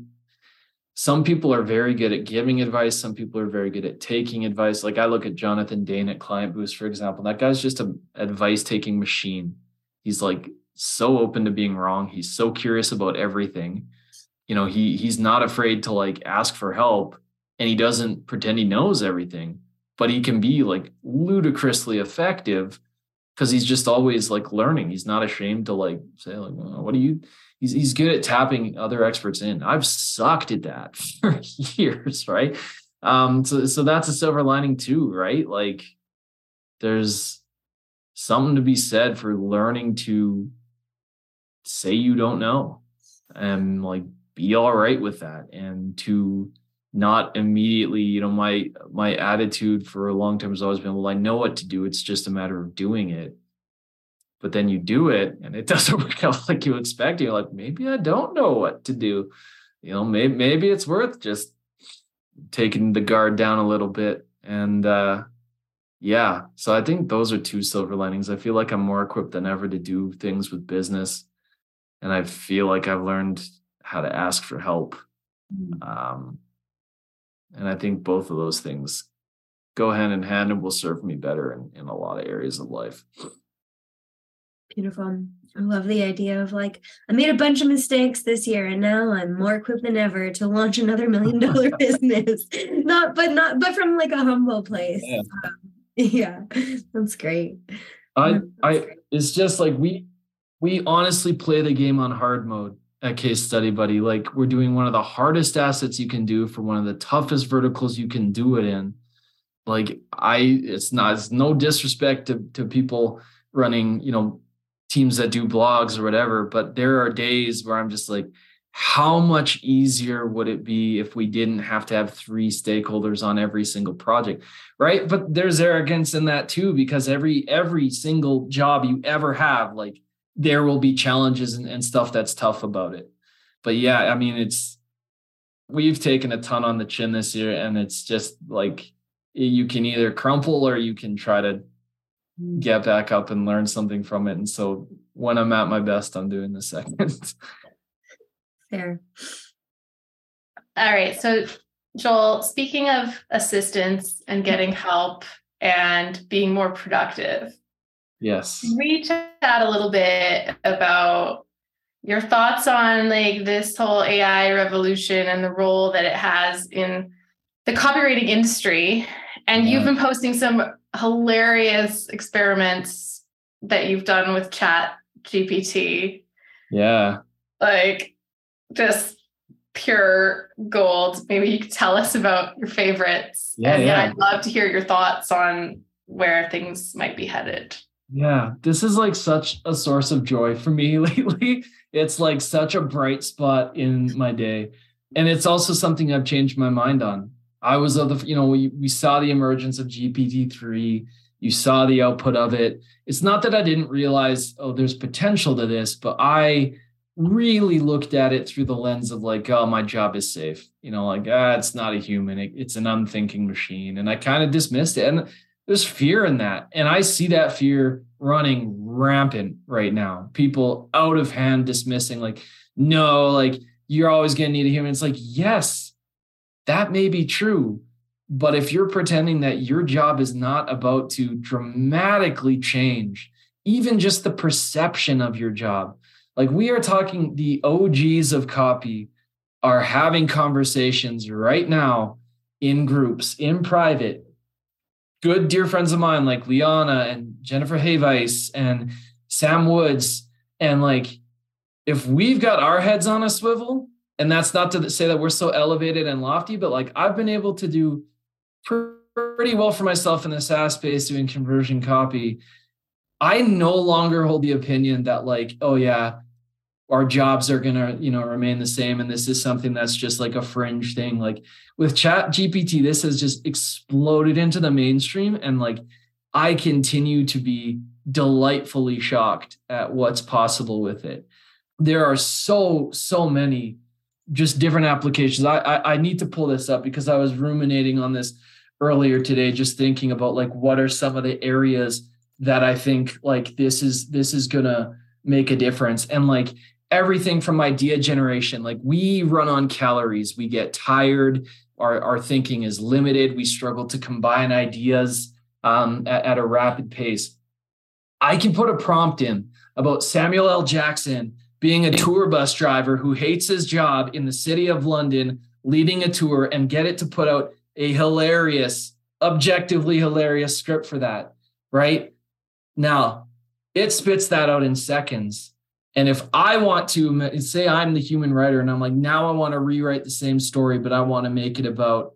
B: some people are very good at giving advice some people are very good at taking advice. Like i look at jonathan dane at KlientBoost for example that guy's just an advice taking machine. He's like so open to being wrong. He's so curious about everything you know he he's not afraid to like ask for help and he doesn't pretend he knows everything but he can be like ludicrously effective because he's just always like learning. He's not ashamed to like say like what do you he's, he's good at tapping other experts in. I've sucked at that <laughs> for years right? Um so so that's a silver lining too right? Like there's something to be said for learning to say you don't know and like be all right with that and to not immediately you know my my attitude for a long time has always been well i know what to do. It's just a matter of doing it. But then you do it and it <laughs> doesn't work out like you expect. You're like maybe i don't know what to do. You know maybe maybe it's worth just taking the guard down a little bit and uh yeah. So i think those are two silver linings. I feel like i'm more equipped than ever to do things with business and i feel like i've learned how to ask for help. Mm. Um, and I think both of those things go hand in hand and will serve me better in, in a lot of areas of life.
C: Beautiful. I love the idea of like, I made a bunch of mistakes this year and now I'm more equipped than ever to launch another <laughs> million dollar business. Not, but not, but from like a humble place. Yeah, um, yeah that's great.
B: I, I, it's just like we, we honestly play the game on hard mode at Case Study Buddy. Like we're doing one of the hardest assets you can do for one of the toughest verticals you can do it in. Like I, it's not, it's no disrespect to, to people running, you know, teams that do blogs or whatever, but there are days where I'm just like, how much easier would it be if we didn't have to have three stakeholders on every single project right but there's arrogance in that too because every every single job you ever have like there will be challenges and, and stuff that's tough about it but yeah i mean it's we've taken a ton on the chin this year and it's just like you can either crumple or you can try to get back up and learn something from it and so when i'm at my best i'm doing the <laughs> second
C: Fair.
D: All right. So, Joel, speaking of assistance and getting help and being more productive,
B: yes,
D: we chat a little bit about your thoughts on like this whole AI revolution and the role that it has in the copywriting industry. And yeah. you've been posting some hilarious experiments that you've done with Chat GPT.
B: Yeah.
D: Like just pure gold. Maybe you could tell us about your favorites.
B: Yeah, and yeah.
D: I'd love to hear your thoughts on where things might be headed.
B: Yeah, this is like such a source of joy for me <laughs> lately. It's like such a bright spot in my day. And it's also something I've changed my mind on. I was of the, you know, we, we saw the emergence of GPT-3. You saw the output of it. It's not that I didn't realize, oh, there's potential to this, but I really looked at it through the lens of like, oh, my job is safe. You know, like, ah, it's not a human, it, it's an unthinking machine. And I kind of dismissed it. And there's fear in that. And I see that fear running rampant right now. People out of hand dismissing, like, no, like, you're always going to need a human. It's like, yes, that may be true. But if you're pretending that your job is not about to dramatically change, even just the perception of your job, like we are talking, the OGs of copy are having conversations right now in groups, in private. Good dear friends of mine like Lianna and Jennifer Havice and Sam Woods. And like, if we've got our heads on a swivel, and that's not to say that we're so elevated and lofty, but like I've been able to do pretty well for myself in the SaaS space doing conversion copy. I no longer hold the opinion that like, oh yeah, our jobs are going to you know remain the same. And this is something that's just like a fringe thing. Like with chat gpt this has just exploded into the mainstream. And like i continue to be delightfully shocked at what's possible with it. There are so so many just different applications. I, I i need to pull this up because i was ruminating on this earlier today just thinking about like what are some of the areas that i think like this is this is gonna make a difference. And like everything from idea generation. Like we run on calories, we get tired, our, our thinking is limited, we struggle to combine ideas um, at, at a rapid pace. I can put a prompt in about Samuel L. Jackson being a tour bus driver who hates his job in the city of London, leading a tour, and get it to put out a hilarious, objectively hilarious script for that. Right now, it spits that out in seconds. And if I want to say I'm the human writer and I'm like, now I want to rewrite the same story, but I want to make it about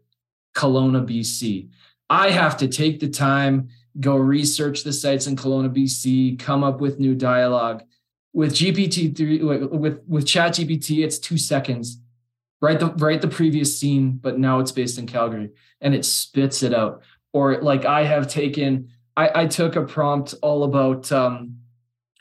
B: Kelowna, BC. I have to take the time, go research the sites in Kelowna, BC, come up with new dialogue. With GPT-3, with, with Chat GPT, it's two seconds. Write the write the previous scene, but now it's based in Calgary and it spits it out. Or like I have taken, I, I took a prompt all about um,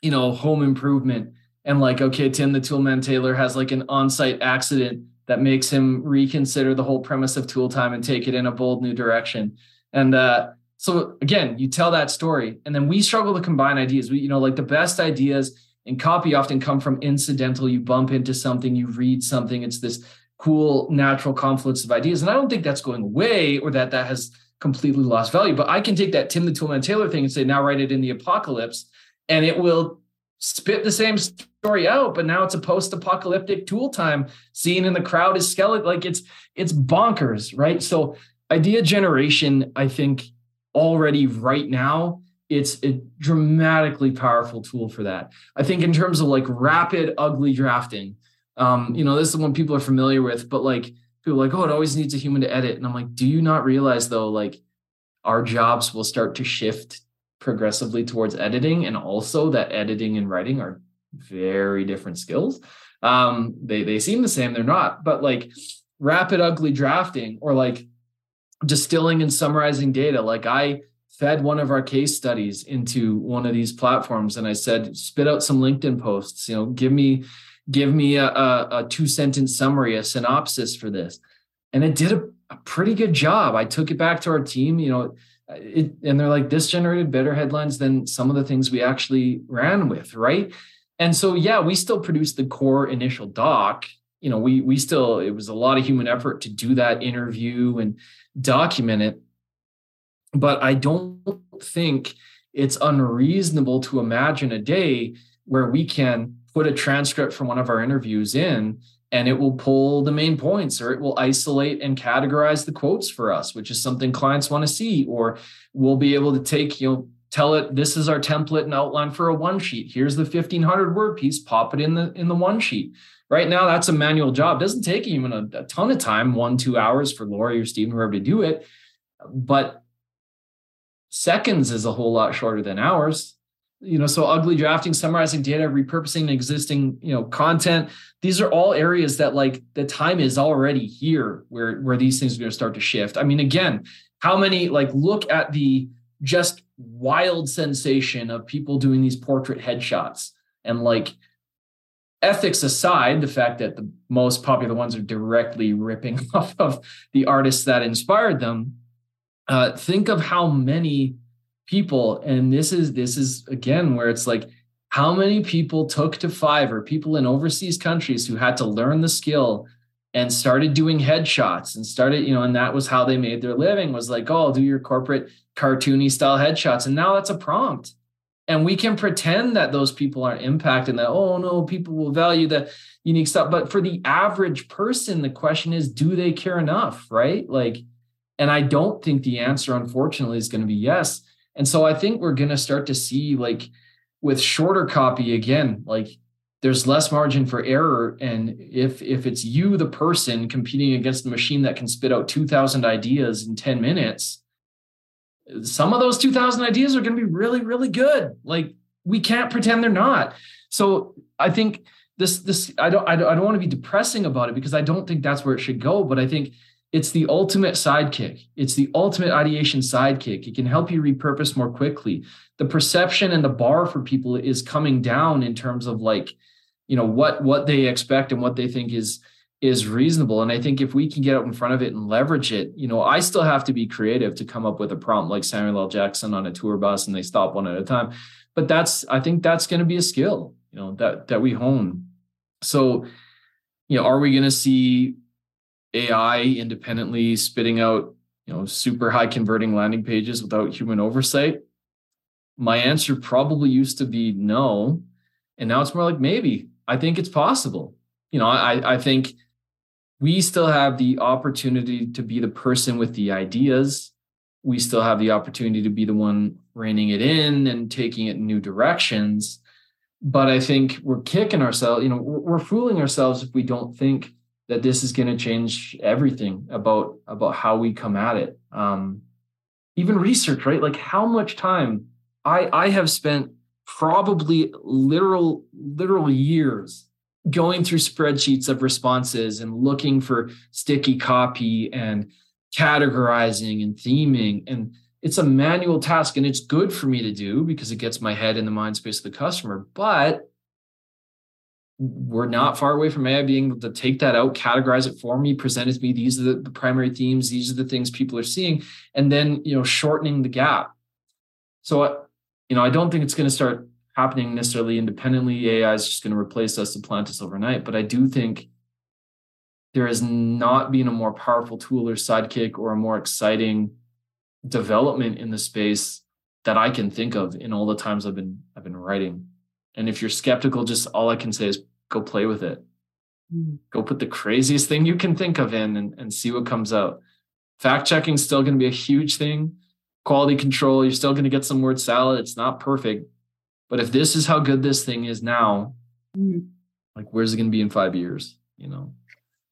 B: you know, home improvement and like okay tim the toolman taylor has like an on-site accident that makes him reconsider the whole premise of tool time and take it in a bold new direction. And uh, so again you tell that story and then we struggle to combine ideas. We you know like the best ideas in copy often come from incidental. You bump into something you read something. It's this cool natural confluence of ideas. And i don't think that's going away or that that has completely lost value but i can take that tim the toolman taylor thing and say now write it in the apocalypse and it will spit the same story out, but now it's a post-apocalyptic tool time scene and the crowd is skeleton. Like it's it's bonkers, right? So idea generation, I think already right now it's a dramatically powerful tool for that. I think in terms of like rapid, ugly drafting, um, you know, this is one people are familiar with, but like people like, oh, it always needs a human to edit. And I'm like, do you not realize though, like our jobs will start to shift progressively towards editing and also that editing and writing are very different skills. Um, they they seem the same, they're not, but like rapid ugly drafting or like distilling and summarizing data. Like I fed one of our case studies into one of these platforms and I said, spit out some LinkedIn posts, you know, give me give me a, a, a two sentence summary, a synopsis for this. And it did a, a, pretty good job. I took it back to our team, you know, it, and they're like, this generated better headlines than some of the things we actually ran with, right? And so, yeah, we still produced the core initial doc. You know, we we still it was a lot of human effort to do that interview and document it. But I don't think it's unreasonable to imagine a day where we can put a transcript from one of our interviews in and it will pull the main points or it will isolate and categorize the quotes for us which is something clients want to see or we'll be able to take you know tell it this is our template and outline for a one sheet. Here's the 1500 word piece pop it in the in the one sheet. Right now that's a manual job. It doesn't take even a, a ton of time one two hours for lori or steven whoever to do it but seconds is a whole lot shorter than hours you know so ugly drafting summarizing data repurposing existing you know content. These are all areas that like the time is already here where where these things are going to start to shift. I mean again how many like look at the just wild sensation of people doing these portrait headshots and like ethics aside the fact that the most popular ones are directly ripping <laughs> off of the artists that inspired them uh, think of how many people. And this is this is again where it's like how many people took to fiverr people in overseas countries who had to learn the skill and started doing headshots and started you know and that was how they made their living was like oh I'll do your corporate cartoony style headshots. And now that's a prompt. And we can pretend that those people aren't impacted that oh no people will value the unique stuff. But for the average person the question is do they care enough right? Like and i don't think the answer unfortunately is going to be yes and so I think we're going to start to see like with shorter copy again, like there's less margin for error. And if if it's you the person competing against the machine that can spit out 2000 ideas in 10 minutes some of those 2000 ideas are going to be really really good. Like we can't pretend they're not. So i think this this i don't i don't, I don't want to be depressing about it because i don't think that's where it should go. But i think it's the ultimate sidekick. It's the ultimate ideation sidekick. It can help you repurpose more quickly. The perception and the bar for people is coming down in terms of like, you know, what what they expect and what they think is is reasonable. And I think if we can get out in front of it and leverage it, you know, I still have to be creative to come up with a prompt like Samuel L. Jackson on a tour bus and they stop one at a time. But that's I think that's going to be a skill, you know, that that we hone. So, you know, are we going to see AI independently spitting out, you know, super high converting landing pages without human oversight? My answer probably used to be no. And now it's more like maybe. I think it's possible. You know, I, I think we still have the opportunity to be the person with the ideas. We still have the opportunity to be the one reining it in and taking it in new directions. But I think we're kicking ourselves, you know, we're, we're fooling ourselves if we don't think that this is going to change everything about about how we come at it. Um, even research right? Like how much time i i have spent probably literal literal years going through spreadsheets of responses and looking for sticky copy and categorizing and theming. And it's a manual task and it's good for me to do because it gets my head in the mind space of the customer but we're not far away from AI being able to take that out, categorize it for me, present it to me. These are the, primary themes. These are the things people are seeing, and then you know shortening the gap. So, uh, you know, I don't think it's going to start happening necessarily independently. AI is just going to replace us, supplant us overnight. But I do think there has not been a more powerful tool or sidekick or a more exciting development in the space that I can think of in all the times I've been I've been writing. And if you're skeptical, just all I can say is go play with it. Mm. Go put the craziest thing you can think of in and, and see what comes out. Fact checking is still going to be a huge thing. quality control. You're still going to get some word salad. It's not perfect. But if this is how good this thing is now, mm-hmm. like where's it going to be in five years? You know?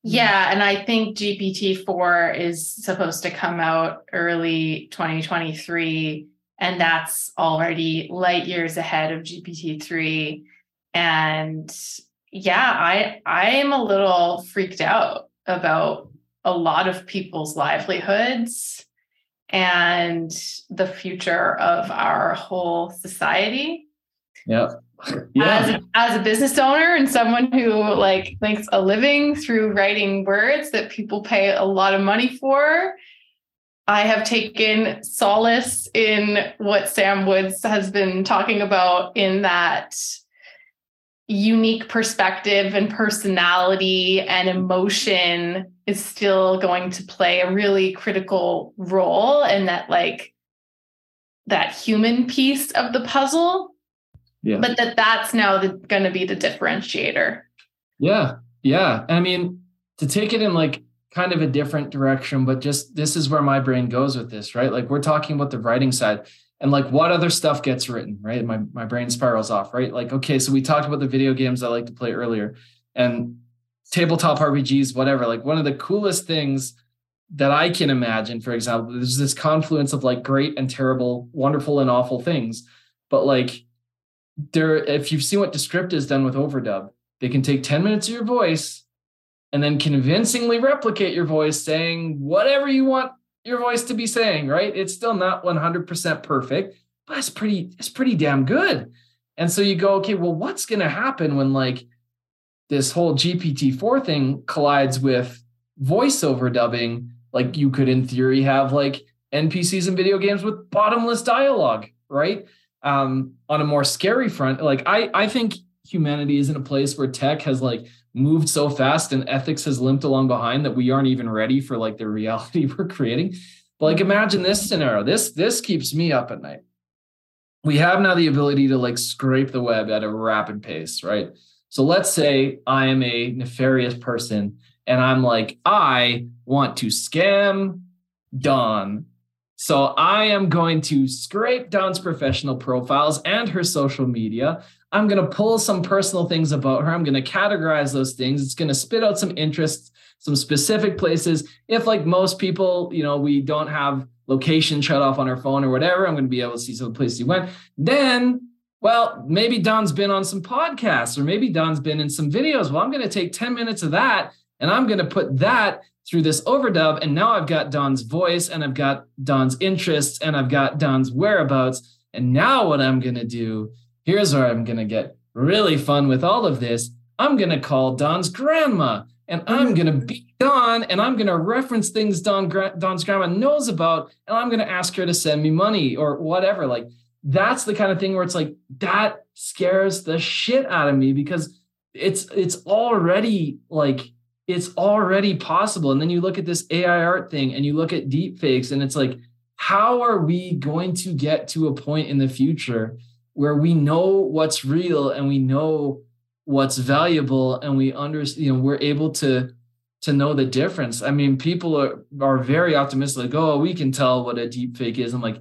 A: Yeah. And I think GPT-4 is supposed to come out early 2023. And that's already light years ahead of GPT-3. And yeah, I I am a little freaked out about a lot of people's livelihoods and the future of our whole society.
B: Yeah. <laughs>
A: Yeah. As, as a business owner and someone who like makes a living through writing words that people pay a lot of money for, I have taken solace in what Sam Woods has been talking about in that unique perspective and personality and emotion is still going to play a really critical role in that like that human piece of the puzzle. Yeah. but that that's now going to be the differentiator.
B: Yeah. Yeah. I mean to take it in like kind of a different direction but just this is where my brain goes with this right? Like we're talking about the writing side and like what other stuff gets written right? My, my brain spirals off right? Like okay so we talked about the video games i like to play earlier and tabletop rpgs whatever. Like one of the coolest things that i can imagine for example there's this confluence of like great and terrible wonderful and awful things. But like there if you've seen what descript has done with overdub they can take 10 minutes of your voice and then convincingly replicate your voice saying whatever you want your voice to be saying, right? It's still not 100% perfect, but it's pretty it's pretty damn good. And so you go, okay, well what's going to happen when like this whole GPT-4 thing collides with voiceover dubbing? Like you could in theory have like NPCs in video games with bottomless dialogue, right? Um, on a more scary front, like I I think humanity is in a place where tech has like moved so fast and ethics has limped along behind that we aren't even ready for like the reality <laughs> we're creating. But like imagine this scenario. This this keeps me up at night. We have now the ability to like scrape the web at a rapid pace, right? So let's say I am a nefarious person and I'm like, I want to scam Dawn. So I am going to scrape Dawn's professional profiles and her social media. I'm going to pull some personal things about her. I'm going to categorize those things. It's going to spit out some interests, some specific places. If, like most people, you know, we don't have location shut off on our phone or whatever, I'm going to be able to see some places you went. Then, well, maybe Dawn's been on some podcasts or maybe Dawn's been in some videos. Well, I'm going to take 10 minutes of that and I'm going to put that through this overdub. And now I've got Dawn's voice and I've got Dawn's interests and I've got Dawn's whereabouts. And now what I'm going to do here's where I'm going to get really fun with all of this. I'm going to call Dawn's grandma and I'm going <laughs> to beat Dawn and I'm going to reference things Dawn, Dawn's grandma knows about and I'm going to ask her to send me money or whatever. Like that's the kind of thing where it's like that scares the shit out of me because it's it's already like it's already possible. And then you look at this AI art thing and you look at deep fakes and it's like how are we going to get to a point in the future where we know what's real and we know what's valuable and we understand you know we're able to to know the difference. I mean people are are very optimistic like oh we can tell what a deep fake is. I'm like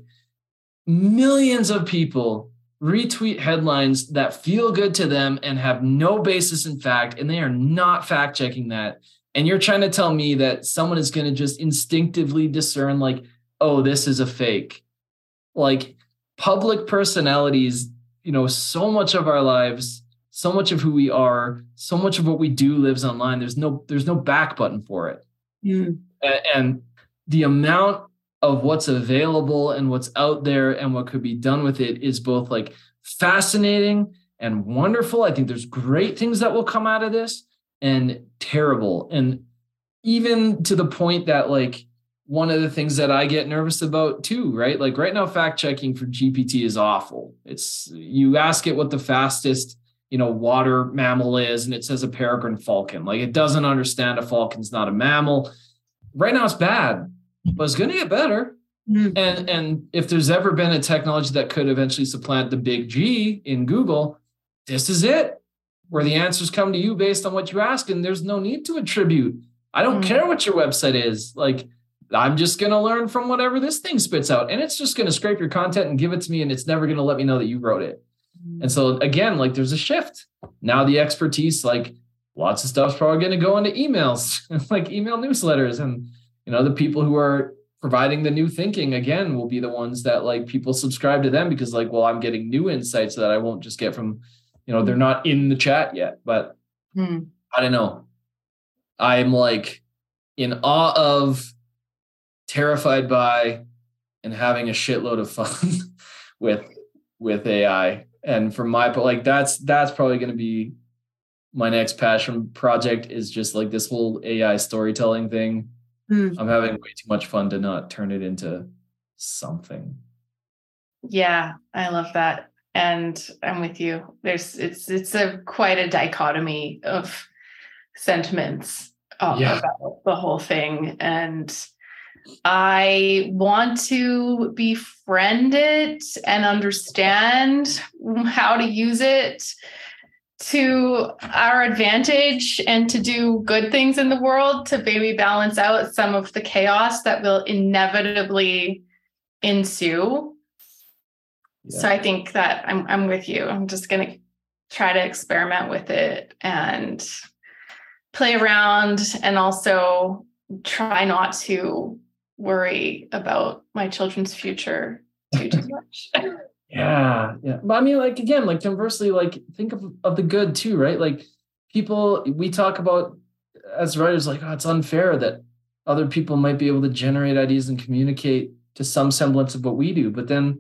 B: millions of people retweet headlines that feel good to them and have no basis in fact and they are not fact checking that. And you're trying to tell me that someone is going to just instinctively discern like oh this is a fake. Like public personalities, you know, so much of our lives, so much of who we are, so much of what we do lives online. There's no there's no back button for it. Mm. And, and the amount of what's available and what's out there and what could be done with it is both like fascinating and wonderful. I think there's great things that will come out of this and terrible. And even to the point that like one of the things that I get nervous about too, right? Like right now, fact checking for GPT is awful. It's you ask it what the fastest, you know, water mammal is, and it says a peregrine falcon. Like it doesn't understand a falcon's not a mammal. Right now, it's bad, but it's going to get better. Mm-hmm. And and if there's ever been a technology that could eventually supplant the big G in Google, this is it, where the answers come to you based on what you ask, and there's no need to attribute. I don't mm-hmm. care what your website is. Like I'm just going to learn from whatever this thing spits out. And it's just going to scrape your content and give it to me. And it's never going to let me know that you wrote it. Mm-hmm. And so, again, like there's a shift. Now, the expertise, like lots of stuff's probably going to go into emails, <laughs> like email newsletters. And, you know, the people who are providing the new thinking, again, will be the ones that like people subscribe to them because, like, well, I'm getting new insights that I won't just get from, you know, they're not in the chat yet. But hmm. I don't know. I'm like in awe of terrified by and having a shitload of fun <laughs> with with AI. And for my like that's that's probably going to be my next passion project is just like this whole AI storytelling thing. Mm. I'm having way too much fun to not turn it into something.
A: Yeah, I love that. And I'm with you. There's it's it's a quite a dichotomy of sentiments yeah. about the whole thing. And I want to befriend it and understand how to use it to our advantage and to do good things in the world to maybe balance out some of the chaos that will inevitably ensue. Yeah. So I think that I'm I'm with you. I'm just going to try to experiment with it and play around and also try not to worry about my children's future too too much.
B: yeah, yeah. But I mean, like again, like conversely, like think of of the good too, right? Like people we talk about as writers, like, oh, it's unfair that other people might be able to generate ideas and communicate to some semblance of what we do. But then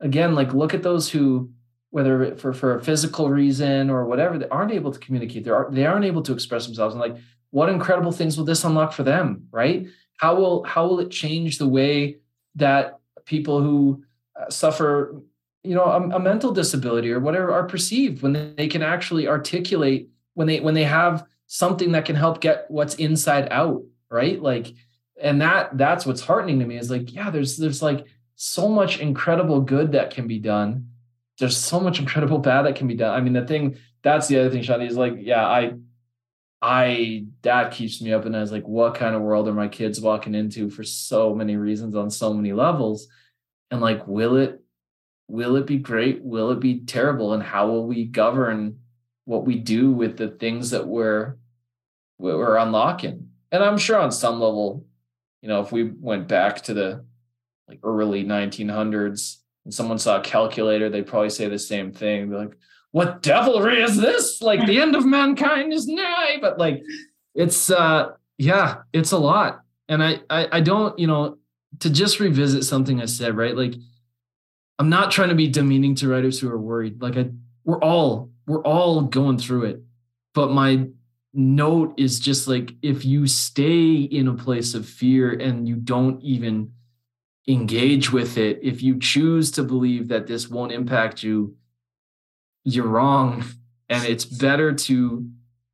B: again, like look at those who whether for for a physical reason or whatever, they aren't able to communicate. They are they aren't able to express themselves. And like, what incredible things will this unlock for them, right? How will how will it change the way that people who uh, suffer, you know, a, a mental disability or whatever are perceived when they, they can actually articulate when they when they have something that can help get what's inside out, right? Like, and that that's what's heartening to me is like, yeah, there's there's like so much incredible good that can be done there's so much incredible bad that can be done. I mean, the thing that's the other thing, Chanti, is like, yeah, I I that keeps me up and I was like, what kind of world are my kids walking into for so many reasons on so many levels? And like, will it will it be great? Will it be terrible? And how will we govern what we do with the things that we're we're unlocking? And I'm sure on some level, you know, if we went back to the like early 1900s, and someone saw a calculator, they'd probably say the same thing. They're like, what devilry is this? Like the end of mankind is nigh. But like it's uh yeah, it's a lot. And I, I I don't, you know, to just revisit something I said, right? Like I'm not trying to be demeaning to writers who are worried. Like I we're all we're all going through it. But my note is just like if you stay in a place of fear and you don't even engage with it if you choose to believe that this won't impact you you're wrong. And it's better to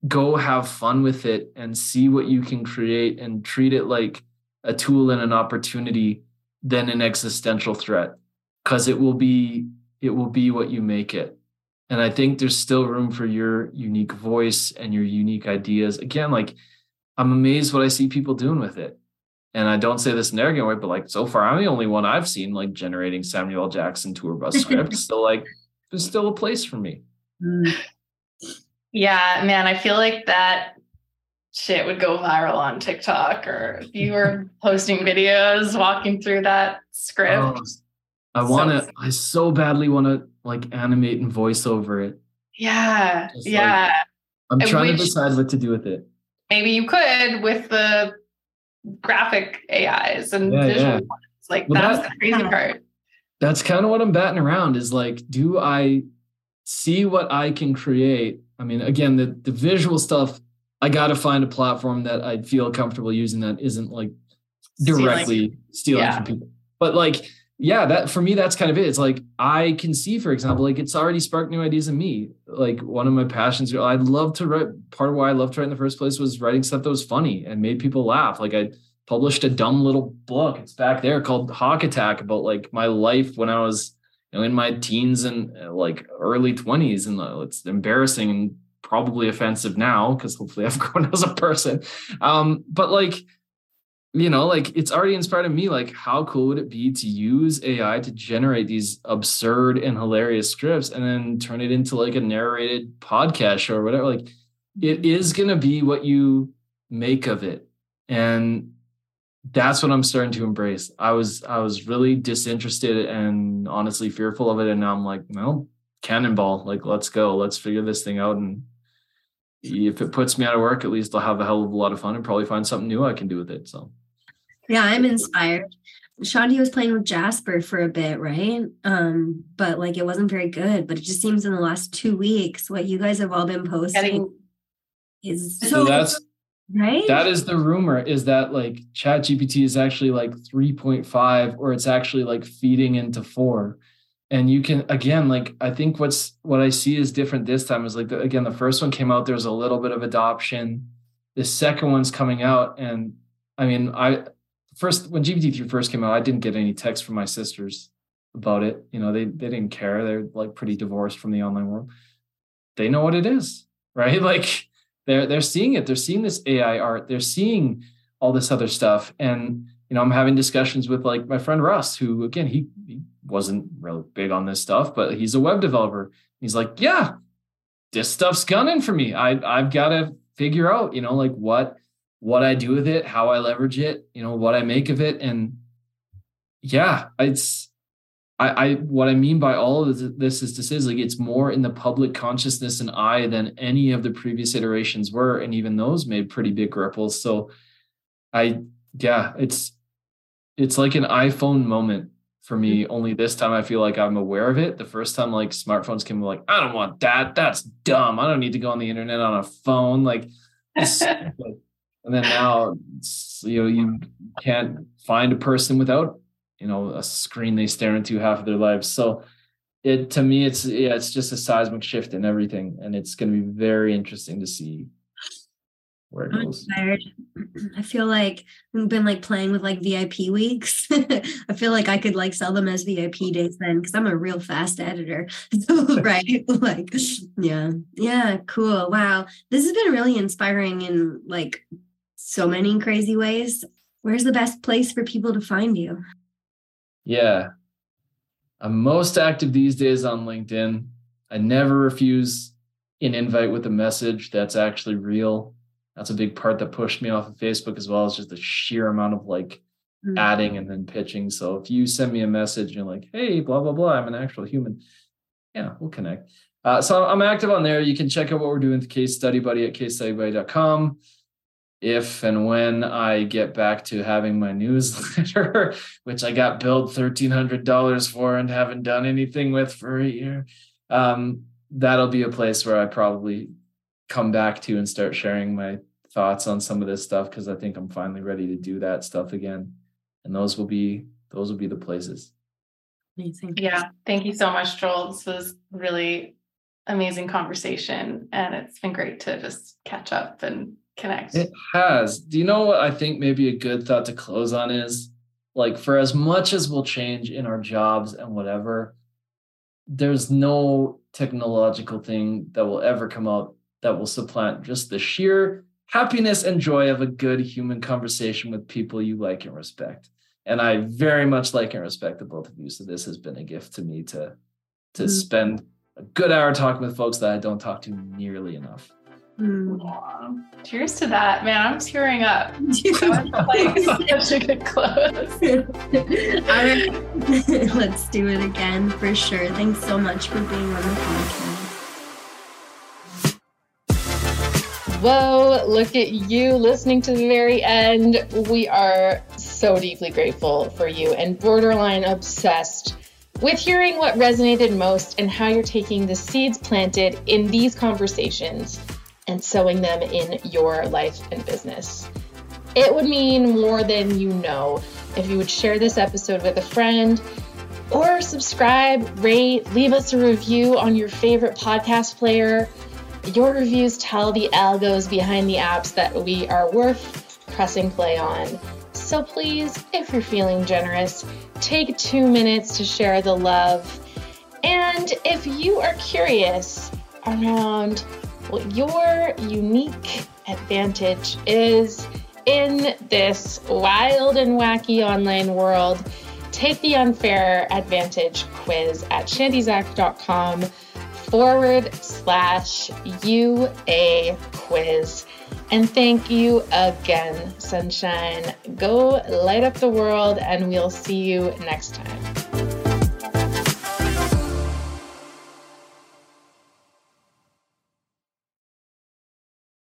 B: go have fun with it and see what you can create and treat it like a tool and an opportunity than an existential threat. Because it will be it will be what you make it. And i think there's still room for your unique voice and your unique ideas. Again like i'm amazed what i see people doing with it. And I don't say this in an arrogant way, but like so far, I'm the only one I've seen like generating Samuel Jackson tour bus <laughs> scripts. So like there's still a place for me. Mm.
A: Yeah, man, I feel like that shit would go viral on TikTok or if you were <laughs> posting videos walking through that script. Oh,
B: I want to, I so badly want to like animate and voice over it.
A: Yeah. Just yeah. Like,
B: I'm trying to decide what to do with it.
A: Maybe you could with the graphic AIs and yeah, visual yeah. ones. Like well, that's that, the crazy part.
B: That's kind of what I'm batting around is like, do I see what I can create? I mean, again, the, the visual stuff, I got to find a platform that I'd feel comfortable using that isn't like directly stealing, stealing yeah. from people. But like yeah, that for me, that's kind of it. It's like I can see, for example, like it's already sparked new ideas in me. Like one of my passions, I'd love to write. Part of why I loved to write in the first place was writing stuff that was funny and made people laugh. Like I published a dumb little book. It's back there called Hawk Attack about like my life when I was, you know, in my teens and uh, like early twenties, and uh, it's embarrassing and probably offensive now because hopefully <laughs> I've grown as a person. Um, but like you know, like it's already inspired me. Like, how cool would it be to use AI to generate these absurd and hilarious scripts and then turn it into like a narrated podcast show or whatever? Like, it is going to be what you make of it. And that's what I'm starting to embrace. I was I was really disinterested and honestly fearful of it, and now I'm like, well, cannonball, like let's go, let's figure this thing out, and if it puts me out of work, at least I'll have a hell of a lot of fun and probably find something new I can do with it. So,
C: yeah, I'm inspired. Chanti was playing with Jasper for a bit, right? Um, but like it wasn't very good. But it just seems in the last two weeks, what you guys have all been posting Getting, is
B: so, so that's right? That is the rumor is that like chat gpt is actually like 3.5 or it's actually like feeding into 4 and you can again like i think what's what i see is different this time is like the, again the first one came out there's a little bit of adoption. The second one's coming out and i mean i first when gpt-3 first came out i didn't get any text from my sisters about it. You know they they didn't care. They're like pretty divorced from the online world. They know what it is <laughs> right? Like they're they're seeing it. They're seeing this AI art. They're seeing all this other stuff. And you know, I'm having discussions with like my friend Russ, who again he, he wasn't really big on this stuff, but he's a web developer. He's like, yeah, this stuff's gunning for me. I I've got to figure out, you know, like what what I do with it, how I leverage it, you know, what I make of it, and yeah, it's I, I what I mean by all of this is this is like it's more in the public consciousness and eye than any of the previous iterations were, and even those made pretty big ripples. So, I yeah, it's it's like an iPhone moment for me. Mm-hmm. Only this time I feel like I'm aware of it. The first time like smartphones came, like I don't want that. That's dumb. I don't need to go on the internet on a phone. Like, <laughs> and then now you know you can't find a person without you know a screen they stare into half of their lives. So it to me it's yeah it's just a seismic shift in everything and it's going to be very interesting to see where it goes. <clears throat>
C: i feel like i've been like playing with like vip weeks. <laughs> I feel like i could like sell them as vip days then because i'm a real fast editor. <laughs> Right? <laughs> Like yeah. Yeah cool. Wow. This has been really inspiring in like so many crazy ways. Where's the best place for people to find you
B: yeah. I'm most active these days on LinkedIn. I never refuse an invite with a message that's actually real. That's a big part that pushed me off of Facebook as well as just the sheer amount of like mm-hmm. adding and then pitching. So if you send me a message and you're like, hey, blah, blah, blah, I'm an actual human. Yeah, we'll connect. Uh, so I'm active on there. You can check out what we're doing with Case Study Buddy at casestudybuddy.com if and when I get back to having my newsletter, <laughs> which I got billed $1,300 for and haven't done anything with for a year, um, that'll be a place where I probably come back to and start sharing my thoughts on some of this stuff because I think I'm finally ready to do that stuff again. And those will be those will be the places.
D: Amazing. Yeah. Thank you so much, Joel. This was really amazing conversation. And it's been great to just catch up and connect.
B: It has. Do you know what I think maybe a good thought to close on is? Like, for as much as we'll change in our jobs and whatever, there's no technological thing that will ever come out that will supplant just the sheer happiness and joy of a good human conversation with people you like and respect. And I very much like and respect the both of you. So this has been a gift to me to to mm-hmm. spend a good hour talking with folks that I don't talk to nearly enough.
D: Mm. Cheers to that, man! I'm tearing up. <laughs> like <laughs> such a good close.
C: All right, <laughs> let's do it again for sure. Thanks so much for being on the
A: podcast. Whoa! Look at you listening to the very end. We are so deeply grateful for you and borderline obsessed with hearing what resonated most and how you're taking the seeds planted in these conversations and sowing them in your life and business. It would mean more than you know if you would share this episode with a friend or subscribe, rate, leave us a review on your favorite podcast player. Your reviews tell the algos behind the apps that we are worth pressing play on. So please, if you're feeling generous, take two minutes to share the love. And if you are curious around your unique advantage is in this wild and wacky online world, take the unfair advantage quiz at chantizak.com forward slash UA quiz. And thank you again, Sunshine. Go light up the world, and we'll see you next time.